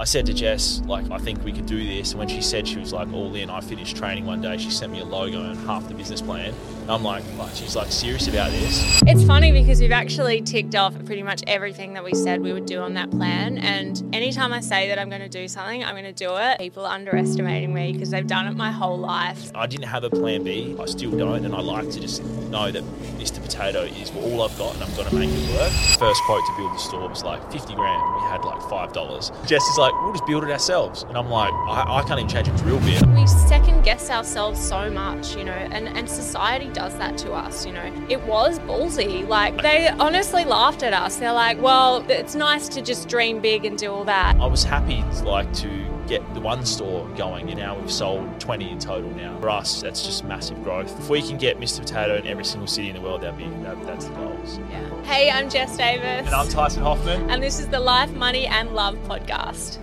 I said to Jess, like, I think we could do this. And when she said she was like all in, I finished training one day. She sent me a logo and half the business plan. And I'm like, like she's like serious about this. It's funny because we've actually ticked off pretty much everything that we said we would do on that plan. And anytime I say that I'm going to do something, I'm going to do it. People are underestimating me because they've done it my whole life. I didn't have a plan B. I still don't. And I like to just know that Mr. Potato is all I've got and I'm going to make it work. First quote to build the store was like 50 grand. We had like $5. Jess is like, we'll just build it ourselves. And I'm like, I, I can't even change a drill bit. We second guess ourselves so much, you know, and, and society does that to us, you know. It was ballsy. Like, they honestly laughed at us. They're like, well, it's nice to just dream big and do all that. I was happy like to get the one store going and now we've sold 20 in total now. For us, that's just massive growth. If we can get Mr. Potato in every single city in the world, that'd be, that, that's the goals. Yeah. Hey, I'm Jess Davis. And I'm Tyson Hoffmann. And this is the Life, Money and Love podcast.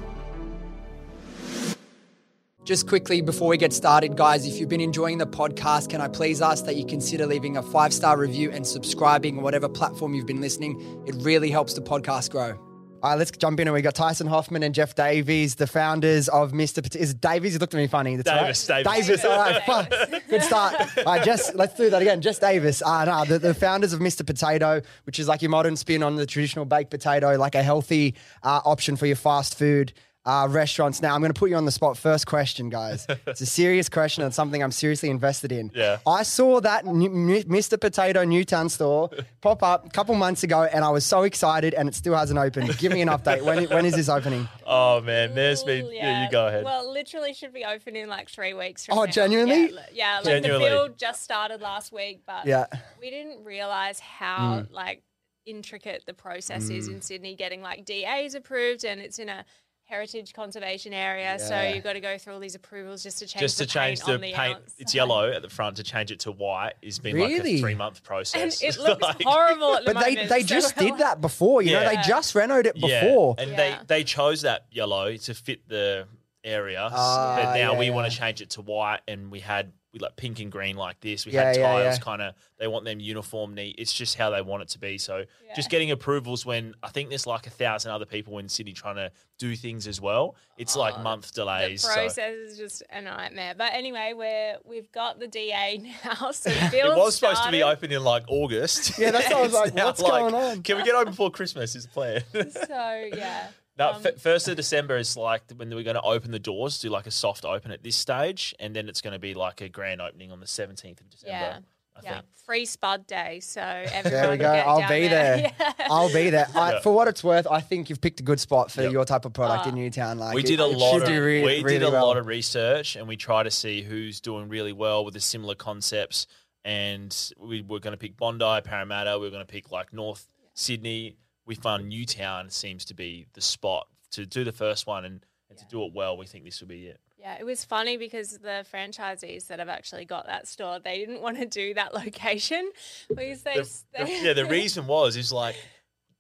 Just quickly before we get started, guys, if you've been enjoying the podcast, can I please ask that you consider leaving a five star review and subscribing on whatever platform you've been listening? It really helps the podcast grow. All right, let's jump in. And we got Tyson Hoffmann and Jeff Davies, the founders of Mr. Pot- is Davies? You looked at me funny. That's Davis, right. Davis. Davis. All right, fuck. Good start. All right, Jess, let's do that again. Jess Davis. Uh, no, the, the founders of Mr. Potato, which is like your modern spin on the traditional baked potato, like a healthy uh, option for your fast food uh, restaurants. Now, I'm going to put you on the spot. First question, guys. It's a serious question and something I'm seriously invested in. Yeah. I saw that new, new- Mr. Potato Newtown store pop up a couple months ago, and I was so excited, and it still hasn't opened. Give me an update. When, when is this opening? Oh man, there's been. Ooh, Yeah. you go ahead. Well, literally should be open in like three weeks from Oh, now. genuinely? Yeah, yeah like Genuinely. the build just started last week, but Yeah. we didn't realize how like intricate the process is in Sydney getting like DAs approved and it's in a heritage conservation area. So you've got to go through all these approvals just to change just the change paint the on the paint, outside. it's yellow at the front. To change it to white has been like a three month process. And it looks Like- horrible at the But they, moment. they so just we're did that before, you know, they just renoed it Yeah, before. and Yeah. they they chose that yellow to fit the area. Ah, but now yeah, we want to change it to white, and we had we like pink and green like this. We Yeah, had yeah, tiles yeah. kind of. They want them uniform, neat. It's just how they want it to be. So Yeah. just getting approvals when I think there's like a thousand other people in Sydney trying to do things as well. It's oh, like month the delays. so- process is just a nightmare. But anyway, we're we've got the DA now, so the It build was supposed to be started. open in like August. Yeah, that's what I was like, now what's going on? Can we get open before Christmas? Is the plan. So yeah. No, Um, f- first of December is like when we're going to open the doors, do like a soft open at this stage, and then it's going to be like a grand opening on the seventeenth of December. Yeah. I Yeah, think. free Spud Day, so everyone There we go. get I'll down be there. Yeah. I'll be there. I, Yeah. For what it's worth, I think you've picked a good spot for Yep. your type of product in Ah. Newtown. Like we it- did a it lot of re- we really did a well. lot of research, and we try to see who's doing really well with the similar concepts. And we were going to pick Bondi, Parramatta. We were going to pick like North Sydney. We found Newtown seems to be the spot to do the first one and, and to do it well. We think this will be it. Yeah, it was funny because the franchisees that have actually got that store, they didn't want to do that location because they, the, the- yeah, the reason was is like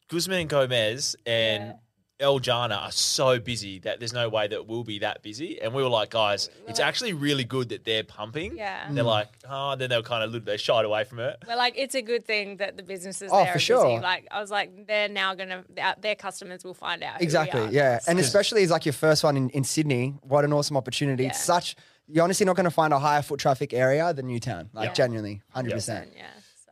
Guzman Gomez and Yeah. El Jannah are so busy that there's no way that we'll be that busy. And we were like, guys, it's actually really good that they're pumping. Yeah. And they're hmm. like, oh, then they were kind of little, they shied away from it. Well, like it's a good thing that the businesses Oh, there for are sure. busy. Like I was like, they're now gonna their- their customers will find out. who we Exactly, are. yeah. And especially as like your first one in, in Sydney, what an awesome opportunity. It's Yeah. such, you're honestly not going to find a higher foot traffic area than Newtown. Like Yeah. genuinely, 100%. Yeah,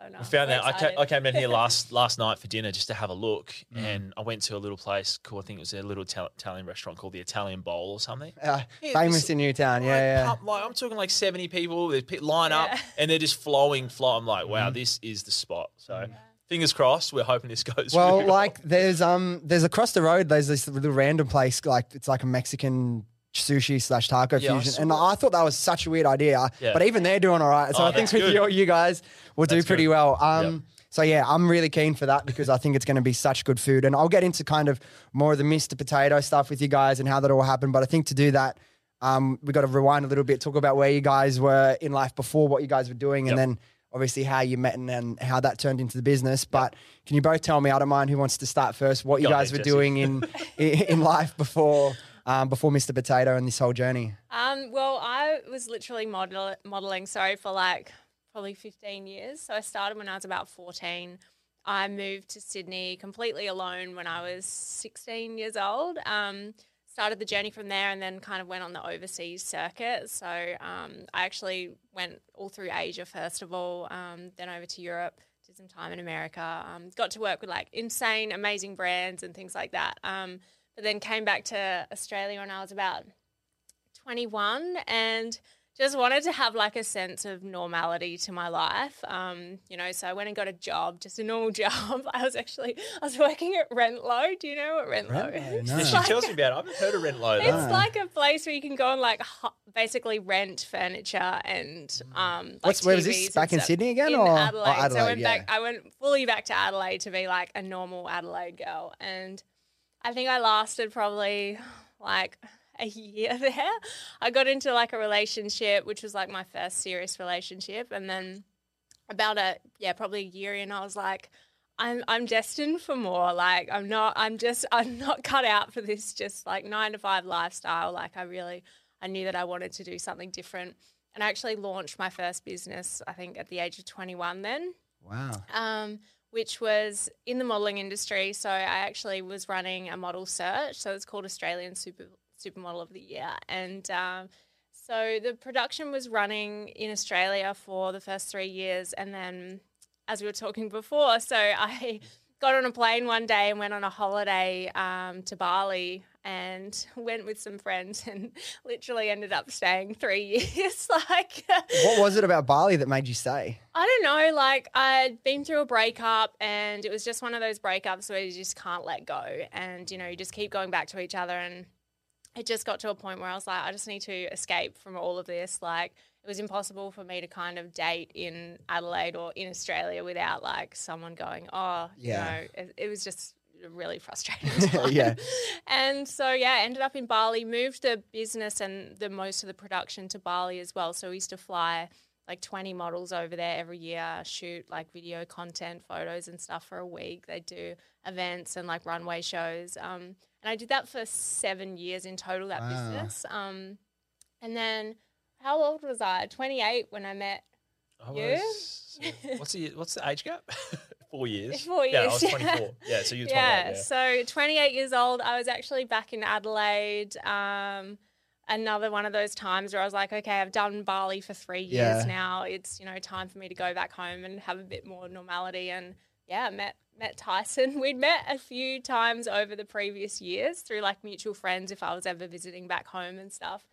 so nice. I found We're that I came, excited. I came down here last last night for dinner just to have a look, Mm. and I went to a little place called I think it was a little Ital- Italian restaurant called the Italian Bowl or something. Uh, Yeah, famous in Newtown, Like, yeah, yeah. pump- like I'm talking like 70 people. They pick- line up and they're just flowing, flow. I'm like, Mm. wow, this is the spot. So fingers crossed. We're hoping this goes. Well, really like there's um there's across the road there's this little random place like it's like a Mexican sushi slash taco Yeah, fusion, saw and it. I thought that was such a weird idea. Yeah. But even they're doing all right, so Oh, I think that's with you, you guys will do pretty good. well. Um, Yep. so yeah, I'm really keen for that because I think it's going to be such good food, and I'll get into kind of more of the Mr. Potato stuff with you guys and how that all happened. But I think to do that. Um, we got to rewind a little bit, talk about where you guys were in life before, what you guys were doing, and then obviously how you met and, and how that turned into the business. But can you both tell me, I don't mind who wants to start first, what you Go guys ahead, were Jesse. doing in, in in life before um, before Mr. Potato and this whole journey? Um, well, I was literally model- modeling, sorry, for like probably 15 years. So I started when I was about 14. I moved to Sydney completely alone when I was 16 years old. Um, started the journey from there and then kind of went on the overseas circuit. So um, I actually went all through Asia first of all, um, then over to Europe, did some time in America, um, got to work with like insane, amazing brands and things like that. Um, but then came back to Australia when I was about 21 and just wanted to have like a sense of normality to my life. Um, you know, so I went and got a job, just a normal job. I was actually I was working at Rentlow. Do you know what Rentlow Rentlow, is? no. She like, tells me about it. I haven't heard of Rentlow. it's though. like a place where you can go and like hu- basically rent furniture and um. Like What's- where was this? Back in. Sydney again, In or- or Adelaide. So I Adelaide, went back. I went fully back to Adelaide to be like a normal Adelaide girl, and I think I lasted probably like a year there. I got into like a relationship, which was like my first serious relationship, and then about a yeah, probably a year in, I was like, I'm I'm destined for more. Like I'm not. I'm just. I'm not cut out for this. Just like nine to five lifestyle. Like I really. I knew that I wanted to do something different, and I actually launched my first business. I think at the age of 21 then Wow. um, which was in the modelling industry. So I actually was running a model search. So it's called Australian Super Supermodel of the Year, and um, so the production was running in Australia for the first three years, and then as we were talking before, so I got on a plane one day and went on a holiday um, to Bali and went with some friends and literally ended up staying three years. like, What was it about Bali that made you stay? I don't know. Like I'd been through a breakup, and it was just one of those breakups where you just can't let go, and you know you just keep going back to each other, and it just got to a point where I was like, I just need to escape from all of this. Like it was impossible for me to kind of date in Adelaide or in Australia without like someone going, oh, Yeah. you know, it, it was just really frustrating. Yeah. And so yeah, ended up in Bali, moved the business and the most of the production to Bali as well. So we used to fly like 20 models over there every year, shoot like video content, photos and stuff for a week. They do events and like runway shows. Um, and I did that for seven years in total, that Wow. business. Um, and then how old was I? 28 when I met I You? was- what's the what's the age gap? Four years. Four years. Yeah, I years, was yeah. 24. Yeah, so you're 28. yeah, Yeah. so 28 years old. I was actually back in Adelaide. Um, another one of those times where I was like, okay, I've done Bali for three years Yeah. now. It's you know time for me to go back home and have a bit more normality. And yeah, met met Tyson. We'd met a few times over the previous years through like mutual friends. If I was ever visiting back home and stuff.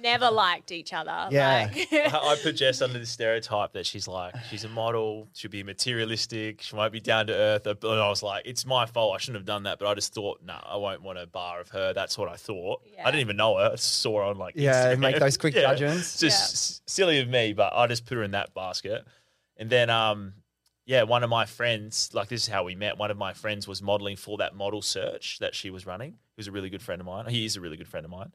Never liked each other. Yeah. Like, I I put Jess under the stereotype that she's like, she's a model, she'll be materialistic, she might be down to earth. And I was like, it's my fault. I shouldn't have done that. But I just thought, no, I won't want a bar of her. That's what I thought. Yeah. I didn't even know her. I saw her on like Yeah, Instagram. make those quick Yeah. judgments. It's just s- silly of me, but I just put her in that basket. And then, um, yeah, one of my friends, like this is how we met. One of my friends was modeling for that model search that she was running. He was a really good friend of mine. He is a really good friend of mine.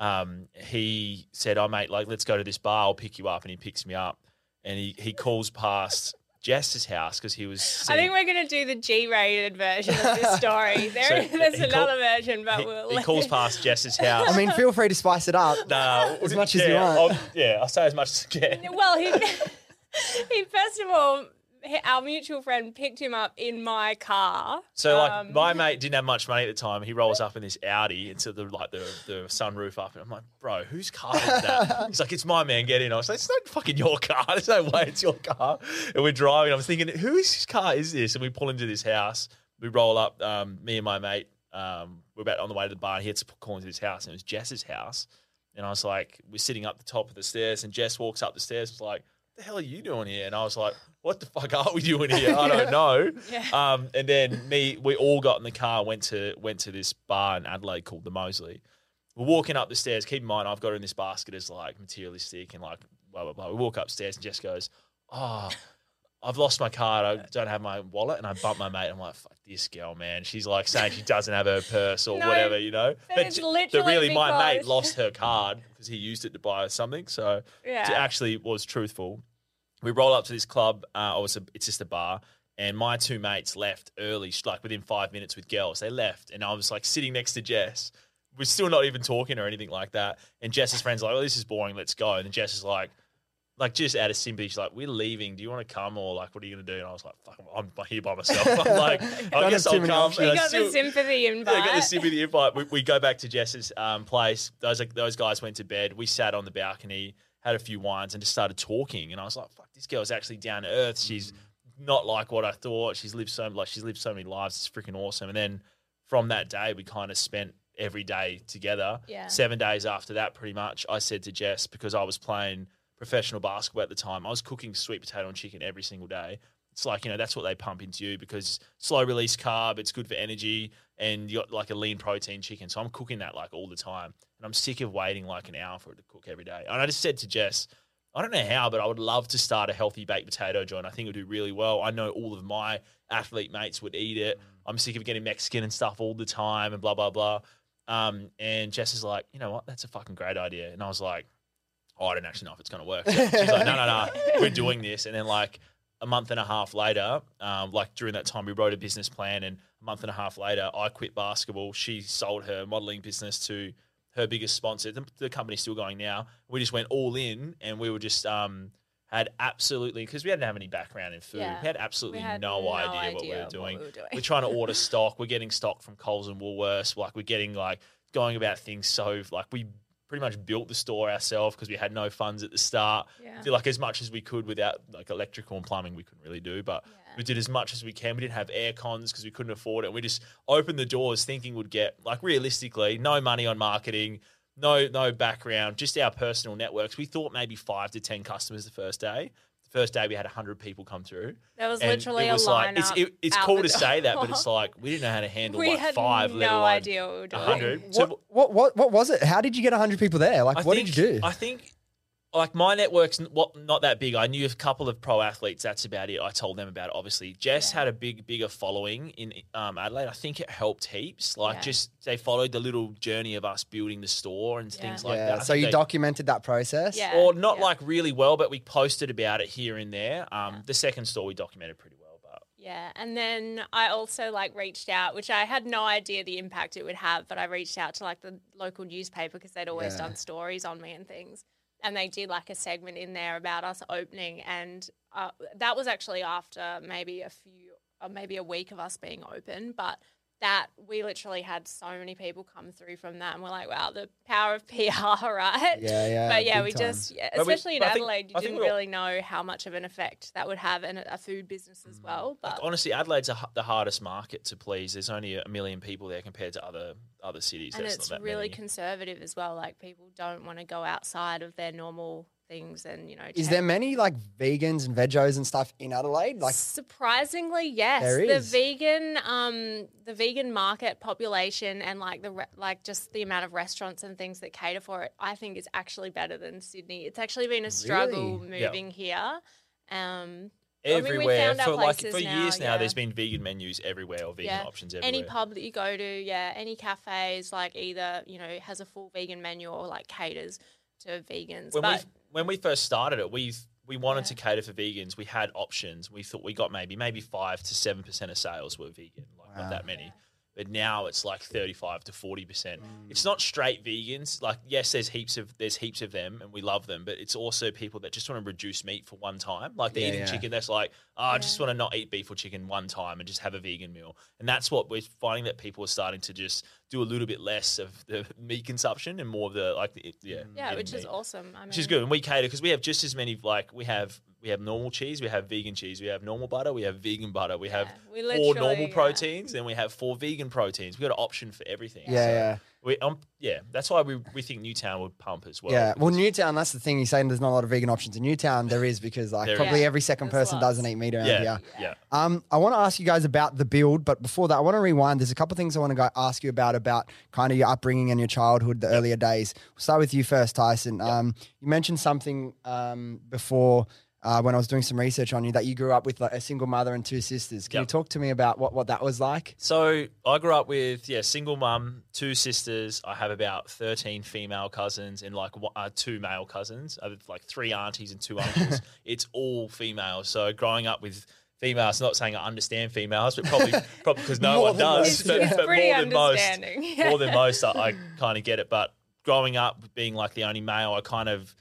Um, he said, "Oh mate, like let's go to this bar. I'll pick you up." And he picks me up, and he he calls past Jess's house because he was. I think we're going to do the G-rated version of this story. There, So there's another call- version, but he, we'll. he calls past Jess's house. I mean, feel free to spice it up. Nah, As much as you yeah, want. I'll, yeah, I'll say as much as I can. well, he, he first of all, he- our mutual friend picked him up in my car. So like Um, my mate didn't have much money at the time. He rolls up in this Audi into the like the, the sunroof up, and I'm like, bro, whose car is that? He's like, it's my man. Get in. I was like, it's not fucking your car. There's no way it's your car. And we're driving. I was thinking, whose car is this? And we pull into this house. We roll up. Um, me and my mate. Um, we're about on the way to the bar. And he had to call into his house, and it was Jess's house. And I was like, we're sitting up the top of the stairs, and Jess walks up the stairs. Was like, the hell are you doing here? And I was like, what the fuck are we doing here? I don't know. Yeah. Um, and then me, we all got in the car, went to went to this bar in Adelaide called the Mosley. We're walking up the stairs. Keep in mind, I've got her in this basket as like materialistic and like blah blah blah. We walk upstairs and Jess goes, "Oh, I've lost my card. I don't have my wallet." And I bump my mate. I'm like, "Fuck this girl, man." She's like saying she doesn't have her purse or No, whatever, you know. But, j- literally really, my mate lost her card because he used it to buy something. So Yeah. to actually was truthful. We roll up to this club. Uh, oh, it's, a, it's just a bar. And my two mates left early, like within five minutes with girls. They left. And I was like sitting next to Jess. We're still not even talking or anything like that. And Jess's friends like, oh, this is boring. Let's go. And Jess is like, like just out of sympathy, she's like, "We're leaving. Do you want to come or like what are you gonna do?" And I was like, "Fuck, I'm I'm here by myself." I'm like, I guess I'll come. options. You I got the still- sympathy invite. I got the sympathy invite. We, we go back to Jess's um, place. Those like those guys went to bed. We sat on the balcony, had a few wines, and just started talking. And I was like, "Fuck, this girl's actually down to earth. She's mm. not like what I thought. She's lived so like she's lived so many lives. It's freaking awesome." And then from that day, we kind of spent every day together. Yeah. Seven days after that, pretty much, I said to Jess because I was playing professional basketball at the time. I was cooking sweet potato and chicken every single day. It's like, you know, that's what they pump into you because slow release carb, it's good for energy, and you got like a lean protein chicken. So I'm cooking that like all the time. And I'm sick of waiting like an hour for it to cook every day. And I just said to Jess, I don't know how, but I would love to start a healthy baked potato joint. I think it would do really well. I know all of my athlete mates would eat it. I'm sick of getting Mexican and stuff all the time and blah, blah, blah. Um, and Jess is like, you know what? That's a fucking great idea. And I was like, oh, I don't actually know if it's going to work. She's like, no, no, no, we're doing this. And then like a month and a half later, um, like during that time, we wrote a business plan. And a month and a half later, I quit basketball. She sold her modeling business to her biggest sponsor. The, the company's still going now. We just went all in, and we were just um, had absolutely because we didn't have any background in food. Yeah. We had absolutely We had no, no idea, what we idea were what doing. we were doing. We're trying to order stock. We're getting stock from Coles and Woolworths. Like we're getting like going about things so like we pretty much built the store ourselves because we had no funds at the start. Yeah. Feel like as much as we could without like electrical and plumbing, we couldn't really do. But Yeah. We did as much as we can. We didn't have air cons because we couldn't afford it. We just opened the doors thinking we'd get like realistically no money on marketing, no no background, just our personal networks. We thought maybe five to ten customers the first day. The first day we had hundred people come through. That was And literally it a was line like it's it, it's out cool the to say that, but it's like we didn't know how to handle we like had five, let no alone idea what we were doing. 100. So What, what what what was it? How did you get 100 people there? Like, I what think, did you do? I think like my network's what not that big. I knew a couple of pro athletes. That's about it. I told them about it. Obviously, Jess had a big, bigger following in um, Adelaide. I think it helped heaps. Like Yeah. just they followed the little journey of us building the store and things like yeah. that. So you they- documented that process. Yeah. or not yeah. like really well, but we posted about it here and there. Um, The second store we documented pretty well, but Yeah, and then I also like reached out, which I had no idea the impact it would have, but I reached out to like the local newspaper because they'd always Yeah. done stories on me and things, and they did like a segment in there about us opening, and uh, that was actually after maybe a few, or maybe a week of us being open, but. That we literally had so many people come through from that, and we're like, "Wow, the power of PR, right?" Yeah, yeah, But yeah, big we time. just, yeah, But we- especially in but I think- Adelaide, you I didn't we're all- really know how much of an effect that would have in a, a food business Mm. as well. But like, honestly, Adelaide's a, the hardest market to please. There's only a million people there compared to other other cities. and That's it's not that really many. conservative as well. Like people don't want to go outside of their normal things, and you know. Is there many like vegans and vegos and stuff in Adelaide? Like, Surprisingly, yes. There the vegan, um, the vegan market population and like the re- like just the amount of restaurants and things that cater for it, I think is actually better than Sydney. It's actually been a struggle Really? Yeah. moving here. Um, I mean, we everywhere found our for like places for now, years now. yeah. There's been vegan menus everywhere or vegan Yeah. options everywhere. any pub that you go to, yeah, any cafes, like either you know has a full vegan menu or like caters to vegans. when but we when we first started it, we we wanted Yeah. to cater for vegans. We had options. We thought we got maybe maybe five to seven percent of sales were vegan, like Wow. not that many. But now it's like thirty five to forty percent. Mm. It's not straight vegans. Like yes, there's heaps of there's heaps of them, and we love them. But it's also people that just want to reduce meat for one time. Like they're Yeah, eating yeah. chicken. That's like oh, I just want to not eat beef or chicken one time and just have a vegan meal. And that's what we're finding that people are starting to just do a little bit less of the meat consumption and more of the like the, yeah yeah, eating which is awesome. I mean, which is good. And we cater because we have just as many. Like we have, we have normal cheese, we have vegan cheese, we have normal butter, we have vegan butter, we have we four normal yeah. proteins, and we have four vegan proteins. We got an option for everything. yeah, So yeah. We, um, yeah, that's why we, we think Newtown would pump as well. yeah. Well, Newtown, that's the thing. You're saying there's not a lot of vegan options in Newtown. There is because like There probably is. every second There's person lots. doesn't eat meat around yeah, here. yeah, Um, I want to ask you guys about the build, but before that, I want to rewind. There's a couple of things I want to go ask you about about kind of your upbringing and your childhood, the earlier days. We'll start with you first, Tyson. Um, you mentioned something um, before uh, when I was doing some research on you that you grew up with like a single mother and two sisters. Can you talk to me about what, what that was like? So I grew up with yeah, single mum, two sisters. I have about thirteen female cousins and like uh, two male cousins. I have like three aunties and two uncles. it's all females. So growing up with females, not saying I understand females, but probably probably because no one does. But, It's but pretty more than most, understanding. more than most, I, I kind of get it. But growing up being like the only male, I kind of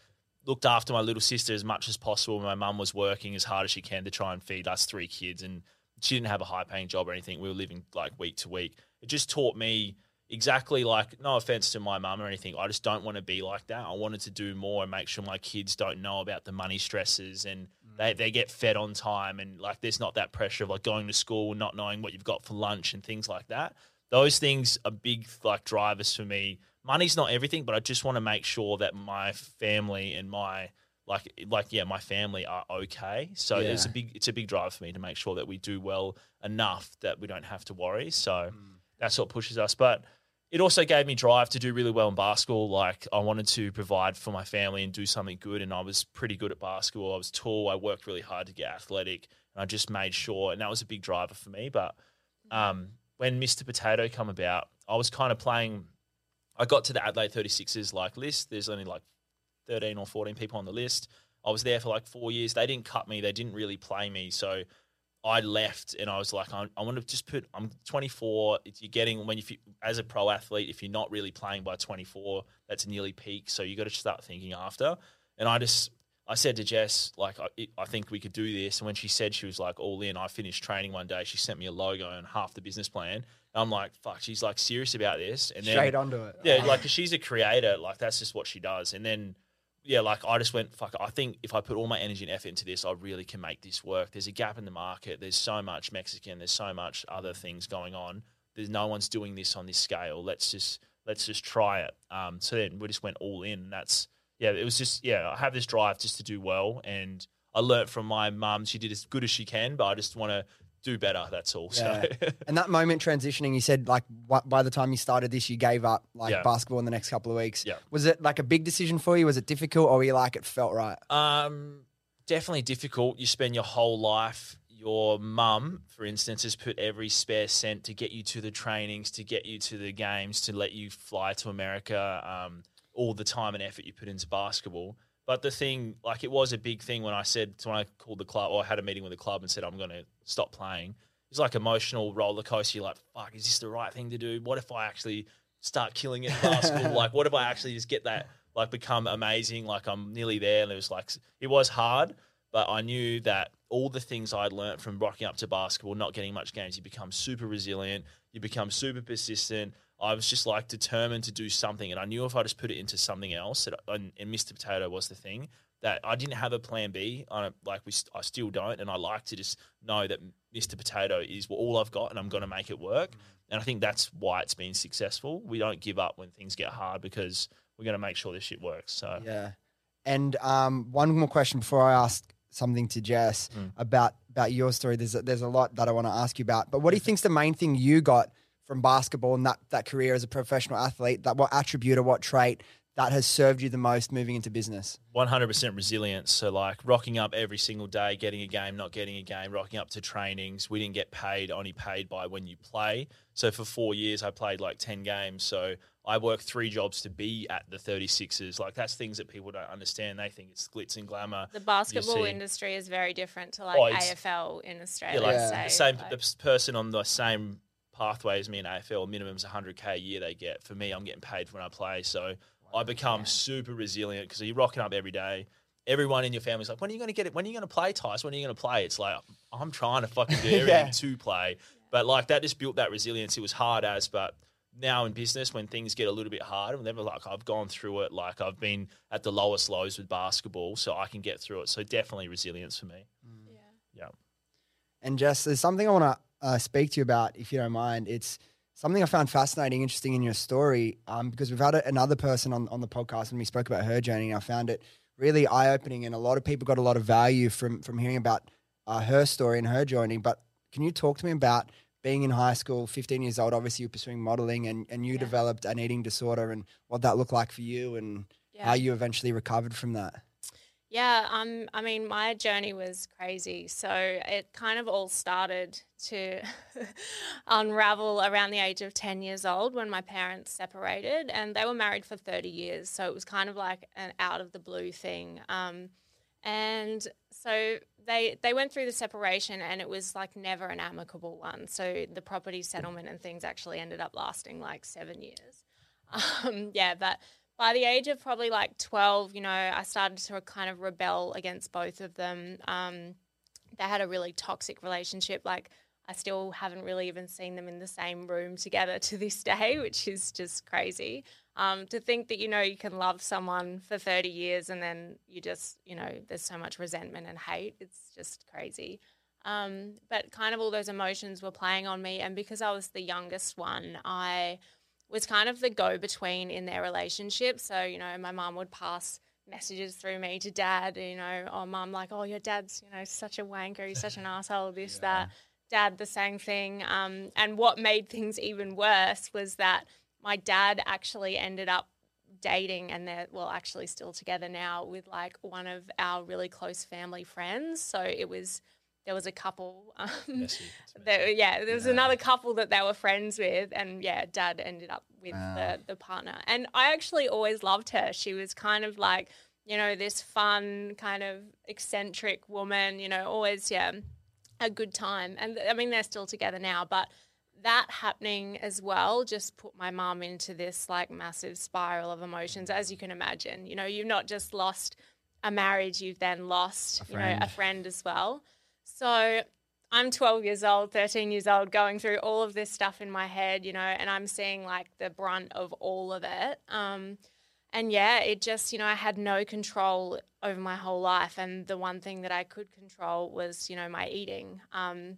looked after my little sister as much as possible. My mum was working as hard as she can to try and feed us three kids, and she didn't have a high paying job or anything. We were living like week to week. It just taught me exactly like no offense to my mum or anything. I just don't want to be like that. I wanted to do more and make sure my kids don't know about the money stresses and mm. they, they get fed on time and like there's not that pressure of like going to school and not knowing what you've got for lunch and things like that. Those things are big like drivers for me. Money's not everything, but I just want to make sure that my family and my like like yeah, my family are okay. So Yeah. it's a big it's a big drive for me to make sure that we do well enough that we don't have to worry. So that's what pushes us. But it also gave me drive to do really well in basketball. Like I wanted to provide for my family and do something good, and I was pretty good at basketball. I was tall. I worked really hard to get athletic, and I just made sure. And that was a big driver for me. But um, when Mr. Potato come about, I was kind of playing. I got to the Adelaide 36ers like list. There's only like 13 or 14 people on the list. I was there for like four years. They didn't cut me. They didn't really play me. So I left and I was like, I, want to just put, I'm 24. It's, you're getting, when you, as a pro athlete, if you're not really playing by 24, that's nearly peak. So you got to start thinking after. And I just, I said to Jess, like, I, I think we could do this. And when she said she was like all in, I finished training one day. She sent me a logo and half the business plan. I'm like, fuck, she's like serious about this. And then, Straight onto it. yeah, like 'cause she's a creator, like that's just what she does. And then, yeah, like I just went, fuck. I think if I put all my energy and effort into this, I really can make this work. There's a gap in the market. There's so much Mexican. There's so much other things going on. There's no one's doing this on this scale. Let's just let's just try it. Um, so then we just went all in. And that's yeah, it was just yeah. I have this drive just to do well, and I learnt from my mum. She did as good as she can, but I just want to do better. That's all. Yeah. So and that moment transitioning, you said like by the time you started this, you gave up like Yeah. basketball in the next couple of weeks. Yeah. Was it like a big decision for you? Was it difficult, or were you like it felt right? Um, definitely difficult. You spend your whole life. Your mum, for instance, has put every spare cent to get you to the trainings, to get you to the games, to let you fly to America. Um, all the time and effort you put into basketball. But the thing, like, it was a big thing when I said when I called the club or I had a meeting with the club and said I'm going to stop playing. It's like emotional roller coaster. You're like, fuck, is this the right thing to do? What if I actually start killing it in basketball? like, what if I actually just get that, like, become amazing? Like, I'm nearly there. And it was like, it was hard, but I knew that all the things I'd learned from rocking up to basketball, not getting much games, you become super resilient, you become super persistent. I was just like determined to do something, and I knew if I just put it into something else, that, and, and Mr. Potato was the thing that I didn't have a plan B. I, like we, I still don't, and I like to just know that Mr. Potato is all I've got, and I'm going to make it work. And I think that's why it's been successful. We don't give up when things get hard because we're going to make sure this shit works. So Yeah. And um, one more question before I ask something to Jess Mm. about about your story. There's a, there's a lot that I want to ask you about. But what do you think's the main thing you got from basketball and that that career as a professional athlete? That what attribute or what trait that has served you the most moving into business? 100% resilience. So, like rocking up every single day, getting a game, not getting a game, rocking up to trainings. We didn't get paid, only paid by when you play. So, for four years, I played like 10 games. So, I worked three jobs to be at the 36ers. Like, that's things that people don't understand. They think it's glitz and glamour. The basketball industry is very different to like Oh, AFL in Australia. Yeah, like Yeah. say, the same like- the person on the same pathway as me in AFL, minimum's 100k a year they get. For me, I'm getting paid when I play, so I become super resilient because you're rocking up every day. Everyone in your family's like, "When are you going to get it? When are you going to play, Tice? When are you going to play?" It's like I'm trying to fucking do everything Yeah. to play, but like that just built that resilience. It was hard as, but now in business, when things get a little bit harder, whenever like I've gone through it, like I've been at the lowest lows with basketball, so I can get through it. So definitely resilience for me. Mm. Yeah. And Jess, there's something I want to uh, speak to you about, if you don't mind. It's something I found fascinating, interesting in your story, um, because we've had a, another person on, on the podcast and we spoke about her journey, and I found it really eye opening, and a lot of people got a lot of value from from hearing about uh, her story and her journey. But can you talk to me about being in high school, 15 years old, obviously you're pursuing modeling, and, and you Yeah. developed an eating disorder, and what that looked like for you, and Yeah. how you eventually recovered from that? Yeah, um, I mean, my journey was crazy. So it kind of all started to unravel around the age of 10 years old when my parents separated and they were married for 30 years. So it was kind of like an out of the blue thing. Um, and so they they went through the separation and it was like never an amicable one. So the property settlement and things actually ended up lasting like seven years. Um, yeah, but by the age of probably like 12, you know, I started to kind of rebel against both of them. Um, they had a really toxic relationship. Like, I still haven't really even seen them in the same room together to this day, which is just crazy. Um, to think that, you know, you can love someone for 30 years and then you just, you know, there's so much resentment and hate. It's just crazy. Um, but kind of all those emotions were playing on me. And because I was the youngest one, I was kind of the go between in their relationship. So, you know, my mum would pass messages through me to dad, you know, or mum, like, oh, your dad's, you know, such a wanker, he's such an asshole, this, yeah. that. Dad, the same thing. Um, and what made things even worse was that my dad actually ended up dating and they're well actually still together now with like one of our really close family friends so it was there was a couple. Um, there, yeah, there was yeah. another couple that they were friends with, and yeah, Dad ended up with the the partner. And I actually always loved her. She was kind of like you know this fun kind of eccentric woman. You know, always yeah, a good time. And I mean, they're still together now, but that happening as well just put my mum into this like massive spiral of emotions as you can imagine you know you've not just lost a marriage you've then lost you know a friend as well so I'm 12 years old, 13 years old, going through all of this stuff in my head, you know, and I'm seeing like the brunt of all of it. Um, and yeah, it just, you know, I had no control over my whole life. And the one thing that I could control was, you know, my eating. Um,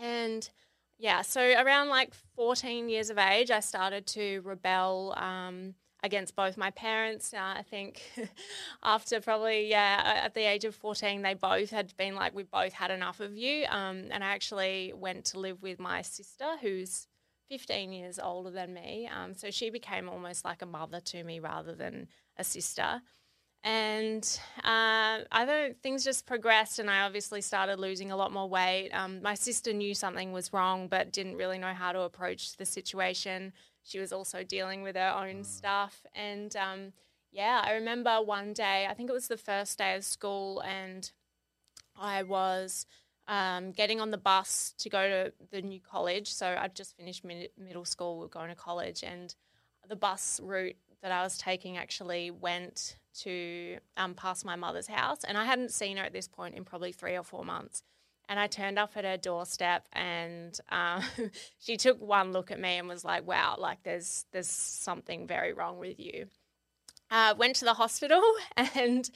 and yeah, so around like 14 years of age, I started to rebel. Um, against both my parents. Uh, I think after probably, yeah, at the age of 14, they both had been like, we both had enough of you. Um, and I actually went to live with my sister, who's 15 years older than me. Um, so she became almost like a mother to me rather than a sister. And uh, I don't, things just progressed, and I obviously started losing a lot more weight. Um, my sister knew something was wrong, but didn't really know how to approach the situation she was also dealing with her own mm. stuff. And um, yeah, I remember one day, I think it was the first day of school, and I was um, getting on the bus to go to the new college. So I'd just finished mid- middle school, we are going to college, and the bus route that I was taking actually went to um, past my mother's house, and I hadn't seen her at this point in probably three or four months. And I turned up at her doorstep, and um, she took one look at me and was like, "Wow, like there's there's something very wrong with you." Uh, went to the hospital, and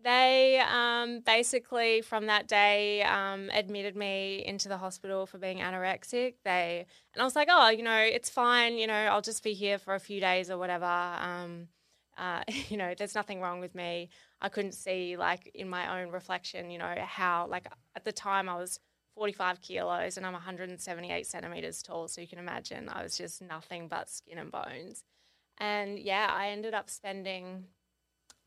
they um, basically from that day um, admitted me into the hospital for being anorexic. They and I was like, "Oh, you know, it's fine. You know, I'll just be here for a few days or whatever." Um, uh, you know, there's nothing wrong with me. I couldn't see like in my own reflection, you know, how like at the time I was 45 kilos and I'm 178 centimeters tall. So you can imagine I was just nothing but skin and bones. And yeah, I ended up spending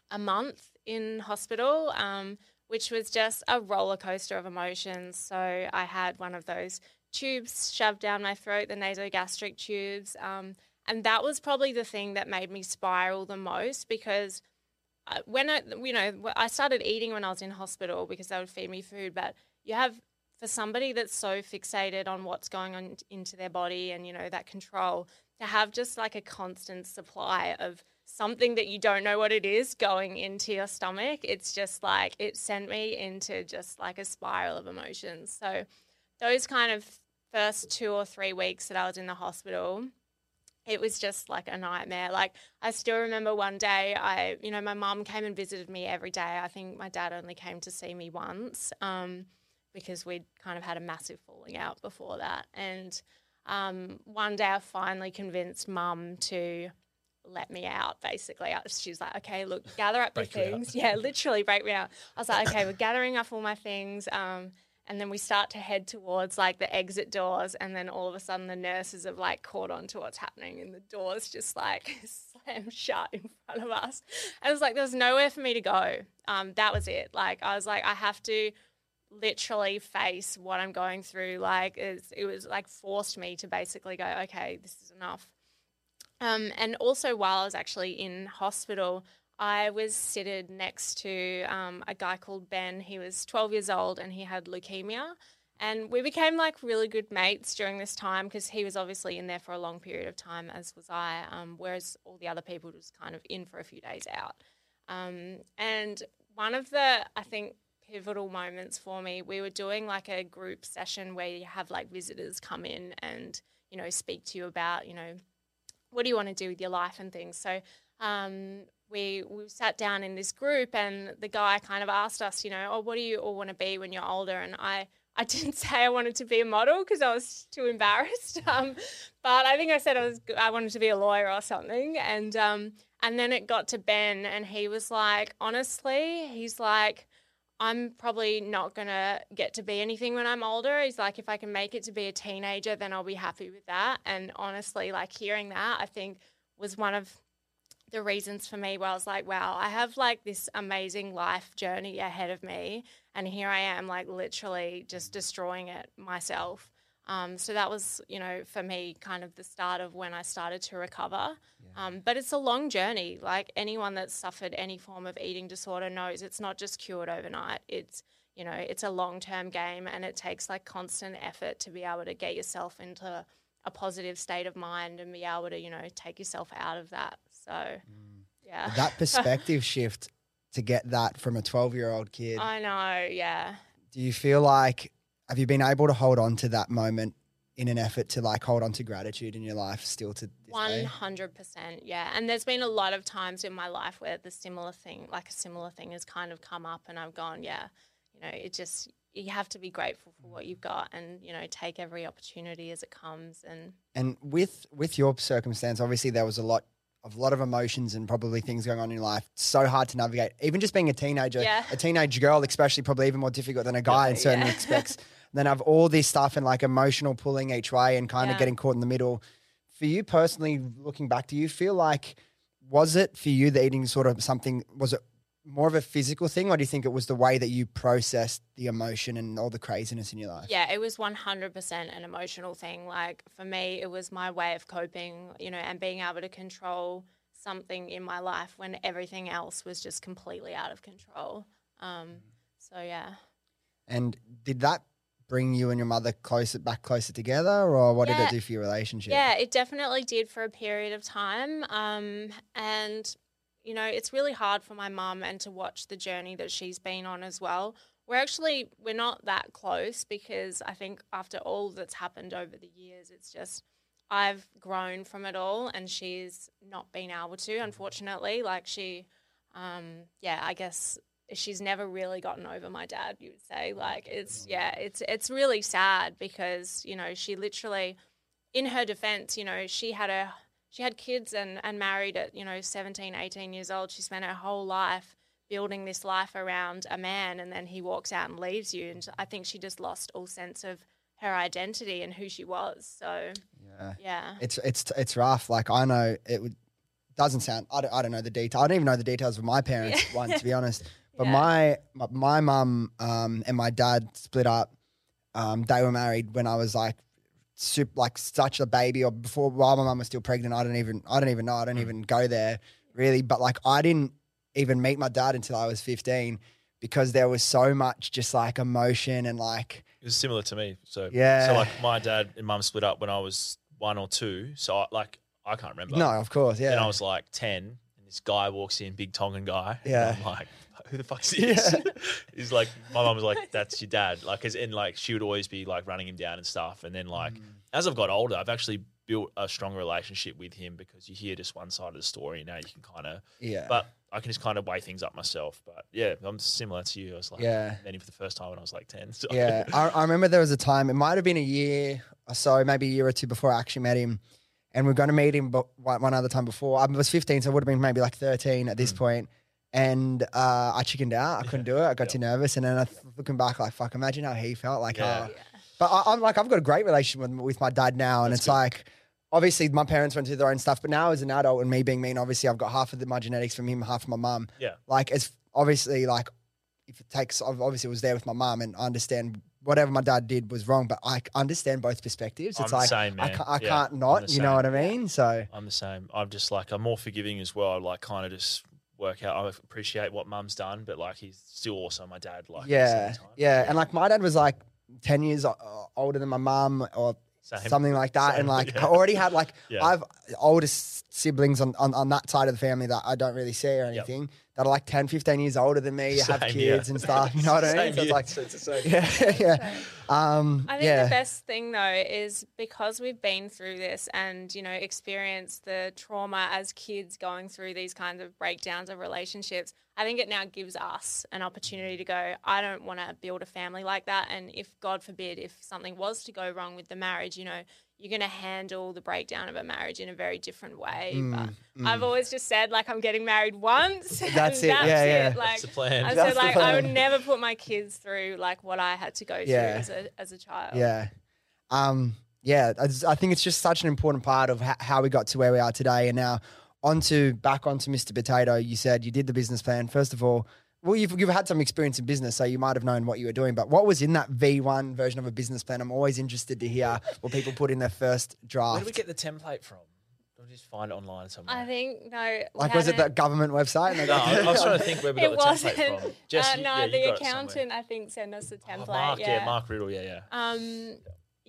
a month in hospital, um, which was just a roller coaster of emotions. So I had one of those tubes shoved down my throat, the nasogastric tubes. Um, and that was probably the thing that made me spiral the most because when I, you know, I started eating when I was in hospital because they would feed me food. But you have, for somebody that's so fixated on what's going on into their body and, you know, that control, to have just like a constant supply of something that you don't know what it is going into your stomach, it's just like, it sent me into just like a spiral of emotions. So those kind of first two or three weeks that I was in the hospital, it was just like a nightmare. Like I still remember one day I, you know, my mom came and visited me every day. I think my dad only came to see me once um, because we'd kind of had a massive falling out before that. And um, one day I finally convinced mum to let me out basically She was like okay look gather up your things yeah literally break me out i was like okay we're gathering up all my things um, and then we start to head towards like the exit doors and then all of a sudden the nurses have like caught on to what's happening and the doors just like slam shut in front of us. And was like there was nowhere for me to go. Um, that was it. Like i was like i have to literally face what i'm going through. Like it was like forced me to basically go okay this is enough. Um, and also while i was actually in hospital I was seated next to um, a guy called Ben. He was 12 years old and he had leukemia. and we became like really good mates during this time because he was obviously in there for a long period of time, as was I. Um, whereas all the other people was kind of in for a few days out. Um, and one of the, I think, pivotal moments for me, we were doing like a group session where you have like visitors come in and you know speak to you about you know what do you want to do with your life and things. So um, we we sat down in this group, and the guy kind of asked us, you know, oh, what do you all want to be when you're older? And I I didn't say I wanted to be a model because I was too embarrassed. Um, but I think I said I was I wanted to be a lawyer or something. And um, and then it got to Ben, and he was like, honestly, he's like. I'm probably not to get to be anything when I'm older. He's like, if I can make it to be a teenager, then I'll be happy with that. And honestly, like hearing that, I think was one of the reasons for me where I was like, wow, I have like this amazing life journey ahead of me. And here I am, like literally just destroying it myself. Um, so that was, you know, for me, kind of the start of when I started to recover. Yeah. Um, but it's a long journey. Like anyone that's suffered any form of eating disorder knows it's not just cured overnight. It's, you know, it's a long term game and it takes like constant effort to be able to get yourself into a positive state of mind and be able to, you know, take yourself out of that. So, mm. yeah. That perspective shift to get that from a 12 year old kid. I know, yeah. Do you feel like, have you been able to hold on to that moment in an effort to like hold on to gratitude in your life still to one hundred percent, yeah. And there's been a lot of times in my life where the similar thing, like a similar thing, has kind of come up, and I've gone, yeah, you know, it just you have to be grateful for what you've got, and you know, take every opportunity as it comes. And and with with your circumstance, obviously there was a lot a lot of emotions and probably things going on in life. So hard to navigate. Even just being a teenager, yeah. a teenage girl, especially, probably even more difficult than a guy in certain yeah. aspects. then have all this stuff and like emotional pulling each way and kind yeah. of getting caught in the middle. For you personally, looking back, do you feel like was it for you the eating sort of something? Was it more of a physical thing, or do you think it was the way that you processed the emotion and all the craziness in your life? Yeah, it was 100% an emotional thing. Like for me, it was my way of coping, you know, and being able to control something in my life when everything else was just completely out of control. Um, so, yeah. And did that bring you and your mother closer back closer together or what yeah. did it do for your relationship yeah it definitely did for a period of time um, and you know, it's really hard for my mum and to watch the journey that she's been on as well. We're actually we're not that close because I think after all that's happened over the years, it's just I've grown from it all and she's not been able to, unfortunately. Like she um yeah, I guess she's never really gotten over my dad, you would say. Like it's yeah, it's it's really sad because, you know, she literally in her defense, you know, she had a she had kids and, and married at, you know, 17, 18 years old. She spent her whole life building this life around a man and then he walks out and leaves you. And I think she just lost all sense of her identity and who she was. So, yeah. Yeah. It's, it's, it's rough. Like, I know it would, doesn't sound, I don't, I don't know the detail. I don't even know the details of my parents, yeah. one, to be honest. But yeah. my, my mum um, and my dad split up. Um, they were married when I was like super, like such a baby or before while my mum was still pregnant. I don't even I don't even know. I don't mm. even go there really. But like I didn't even meet my dad until I was 15 because there was so much just like emotion and like it was similar to me. So yeah, so like my dad and mum split up when I was one or two. So I, like I can't remember. No, of course, yeah. And I was like 10, and this guy walks in, big Tongan guy. Yeah, I'm like who the fuck is this? Yeah. He's like, my mom was like, that's your dad. Like, as in, like, she would always be like running him down and stuff. And then, like, mm. as I've got older, I've actually built a strong relationship with him because you hear just one side of the story. And now you can kind of, yeah. But I can just kind of weigh things up myself. But yeah, I'm similar to you. I was like, yeah. Met him for the first time when I was like 10. So. Yeah. I, I remember there was a time, it might have been a year or so, maybe a year or two before I actually met him. And we are going to meet him but one other time before. I was 15, so it would have been maybe like 13 at this mm. point and uh, I chickened out. I couldn't do it. I got too nervous, and then I looking back, like fuck, imagine how he felt. Like, yeah. Uh, but I, am like, I've got a great relationship with, with my dad now, and it's like, obviously my parents went through their own stuff, but now as an adult and me being me, and obviously I've got half of the, my genetics from him, half from my mum. Yeah, like it's obviously like if it takes, obviously it was there with my mum, and I understand whatever my dad did was wrong, but I understand both perspectives. It's I'm like same, I, can't, I yeah, can't not, you know what I mean? So I'm the same. I'm just like I'm more forgiving as well. I like kind of just work out. I appreciate what mum's done, but like he's still also my dad. Like yeah, yeah, and like my dad was like ten years uh, older than my mum or Same. something like that, Same, and like yeah. I already had like Yeah. I've older s- siblings on, on on that side of the family that I don't really see or anything that are like 10, 15 years older than me, have kids yeah. and stuff. You know what I mean? Same So it's like so it's the same. yeah, yeah. Um, I think yeah. the best thing though is because we've been through this and you know experienced the trauma as kids going through these kinds of breakdowns of relationships. I think it now gives us an opportunity to go. I don't want to build a family like that, and if God forbid, if something was to go wrong with the marriage, you know, you're going to handle the breakdown of a marriage in a very different way. but I've always just said like I'm getting married once. Mm, That's and it, That's yeah, yeah. it. Like That's the plan. I That's said the like I would never put my kids through like what I had to go through as a as a child. Yeah. Um, yeah, I, I think it's just such an important part of ho- how we got to where we are today. And now onto back onto Mr. Potato. You said you did the business plan. First of all, well, you've, you've had some experience in business, so you might have known what you were doing. But what was in that V1 version of a business plan? I'm always interested to hear what people put in their first Where draft. do we get the template from? Do we just find it online somewhere? I think no. like, was it the government website? And they no, got- I, I was trying to think where we got It the wasn't. template from. Jess, uh, no, yeah, the got it somewhere. accountant I think sent us the template. Oh, Mark, yeah. yeah. Mark Riddle, yeah, yeah. Um,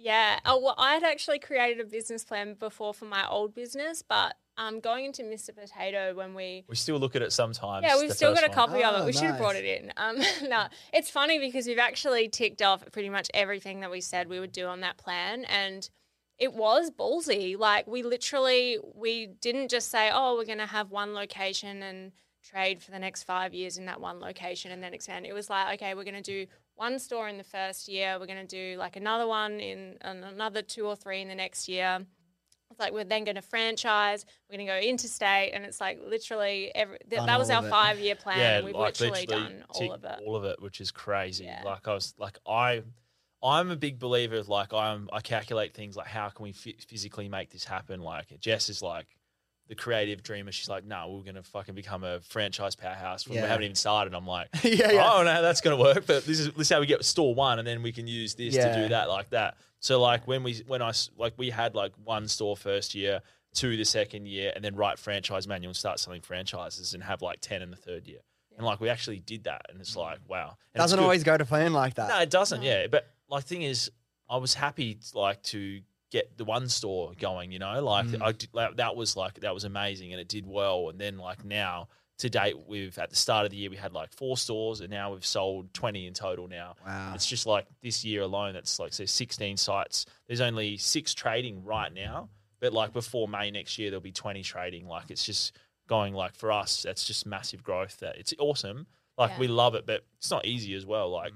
yeah. Oh, well, I had actually created a business plan before for my old business, but um, going into Mr. Potato when we We still look at it sometimes. yeah, we've still got a copy of Oh, it. We should have brought it in. Um, no, it's funny because we've actually ticked off pretty much everything that we said we would do on that plan, and it was ballsy. Like we literally, we didn't just say, "Oh, we're going to have one location and trade for the next five years in that one location and then expand." It was like, okay, we're going to do one store in the first year. We're going to do like another one in another two or three in the next year. It's like we're then going to franchise. We're going to go interstate, and it's like literally every. Th- that was our five year plan. yeah, and we've like literally, literally done all of it. all of it, which is crazy. Yeah. Like I was, like I, I'm a big believer. of, Like I'm, I calculate things like how can we phy- physically make this happen. Like Jess is like the creative dreamer. She's like, no, we're gonna fucking become a franchise powerhouse. When Yeah. We haven't even started. I'm like, yeah, yeah. oh no, that's gonna work. But this is this is how we get store one, and then we can use this to do that like that. So like when we when I like we had like one store first year, two the second year, and then write franchise manual and start selling franchises and have like ten in the third year. And like we actually did that, and it's like mm. wow. And Doesn't always go to plan like that. No, it doesn't. Yeah, but like thing is, I was happy like to get the one store going. You know, like Mm. I did, like, that was like that was amazing, and it did well. And then like now to date, we've at the start of the year we had like four stores, and now we've sold twenty in total. Now Wow. it's just like this year alone, that's like say sixteen sites. There's only six trading right now, but like before May next year, there'll be twenty trading. Like it's just going like for us, that's just massive growth. That it's awesome. Like Yeah. we love it, but it's not easy as well. Like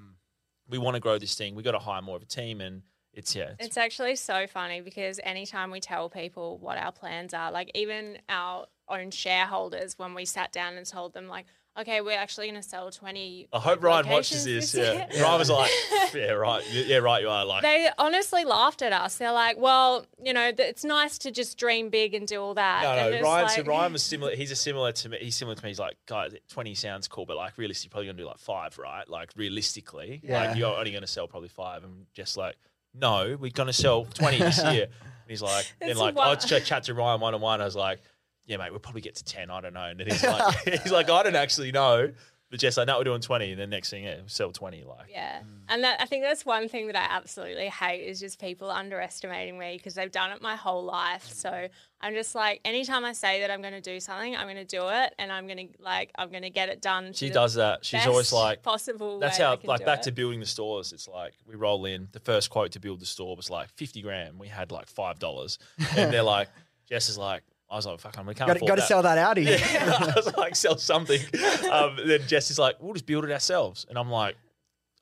we want to grow this thing. We got to hire more of a team, and it's yeah, it's, It's actually so funny because anytime we tell people what our plans are, like even our own shareholders, when we sat down and told them, like, okay, we're actually going to sell 20. I hope Ryan watches locations this. Yeah, year." Ryan was like, yeah, right, yeah, right, you are like. They honestly laughed at us. They're like, well, you know, it's nice to just dream big and do all that. No, And no. it's Ryan, so Ryan was similar. He's a similar to me. He's similar to me. He's like, guys, twenty sounds cool, but like realistically, probably gonna do like five, right? Like realistically, Yeah. like you're only gonna sell probably five. And just like, no, we're gonna sell twenty this year. And he's like, It's like, I ch- chat to Ryan one on one. I was like, yeah, mate, we'll probably get to ten. I don't know. And then he's like, he's like, I don't actually know. But just like, no, we're doing twenty. And then next thing, yeah, sell twenty. Like, Yeah. And that, I think that's one thing that I absolutely hate is just people underestimating me because they've done it my whole life. Mm. So I'm just like, anytime I say that I'm going to do something, I'm going to do it and I'm going to like, I'm going to get it done. she does that. She's always like, possible. That's how, like, back it. to building the stores. It's like we roll in. The first quote to build the store was like fifty grand. We had like five dollars, and they're like, Jess is like, I was like, fuck, I'm, we can't Got afford got to sell that Audi. Yeah, I was like, sell something. Um, then Jess is like, we'll just build it ourselves, and I'm like.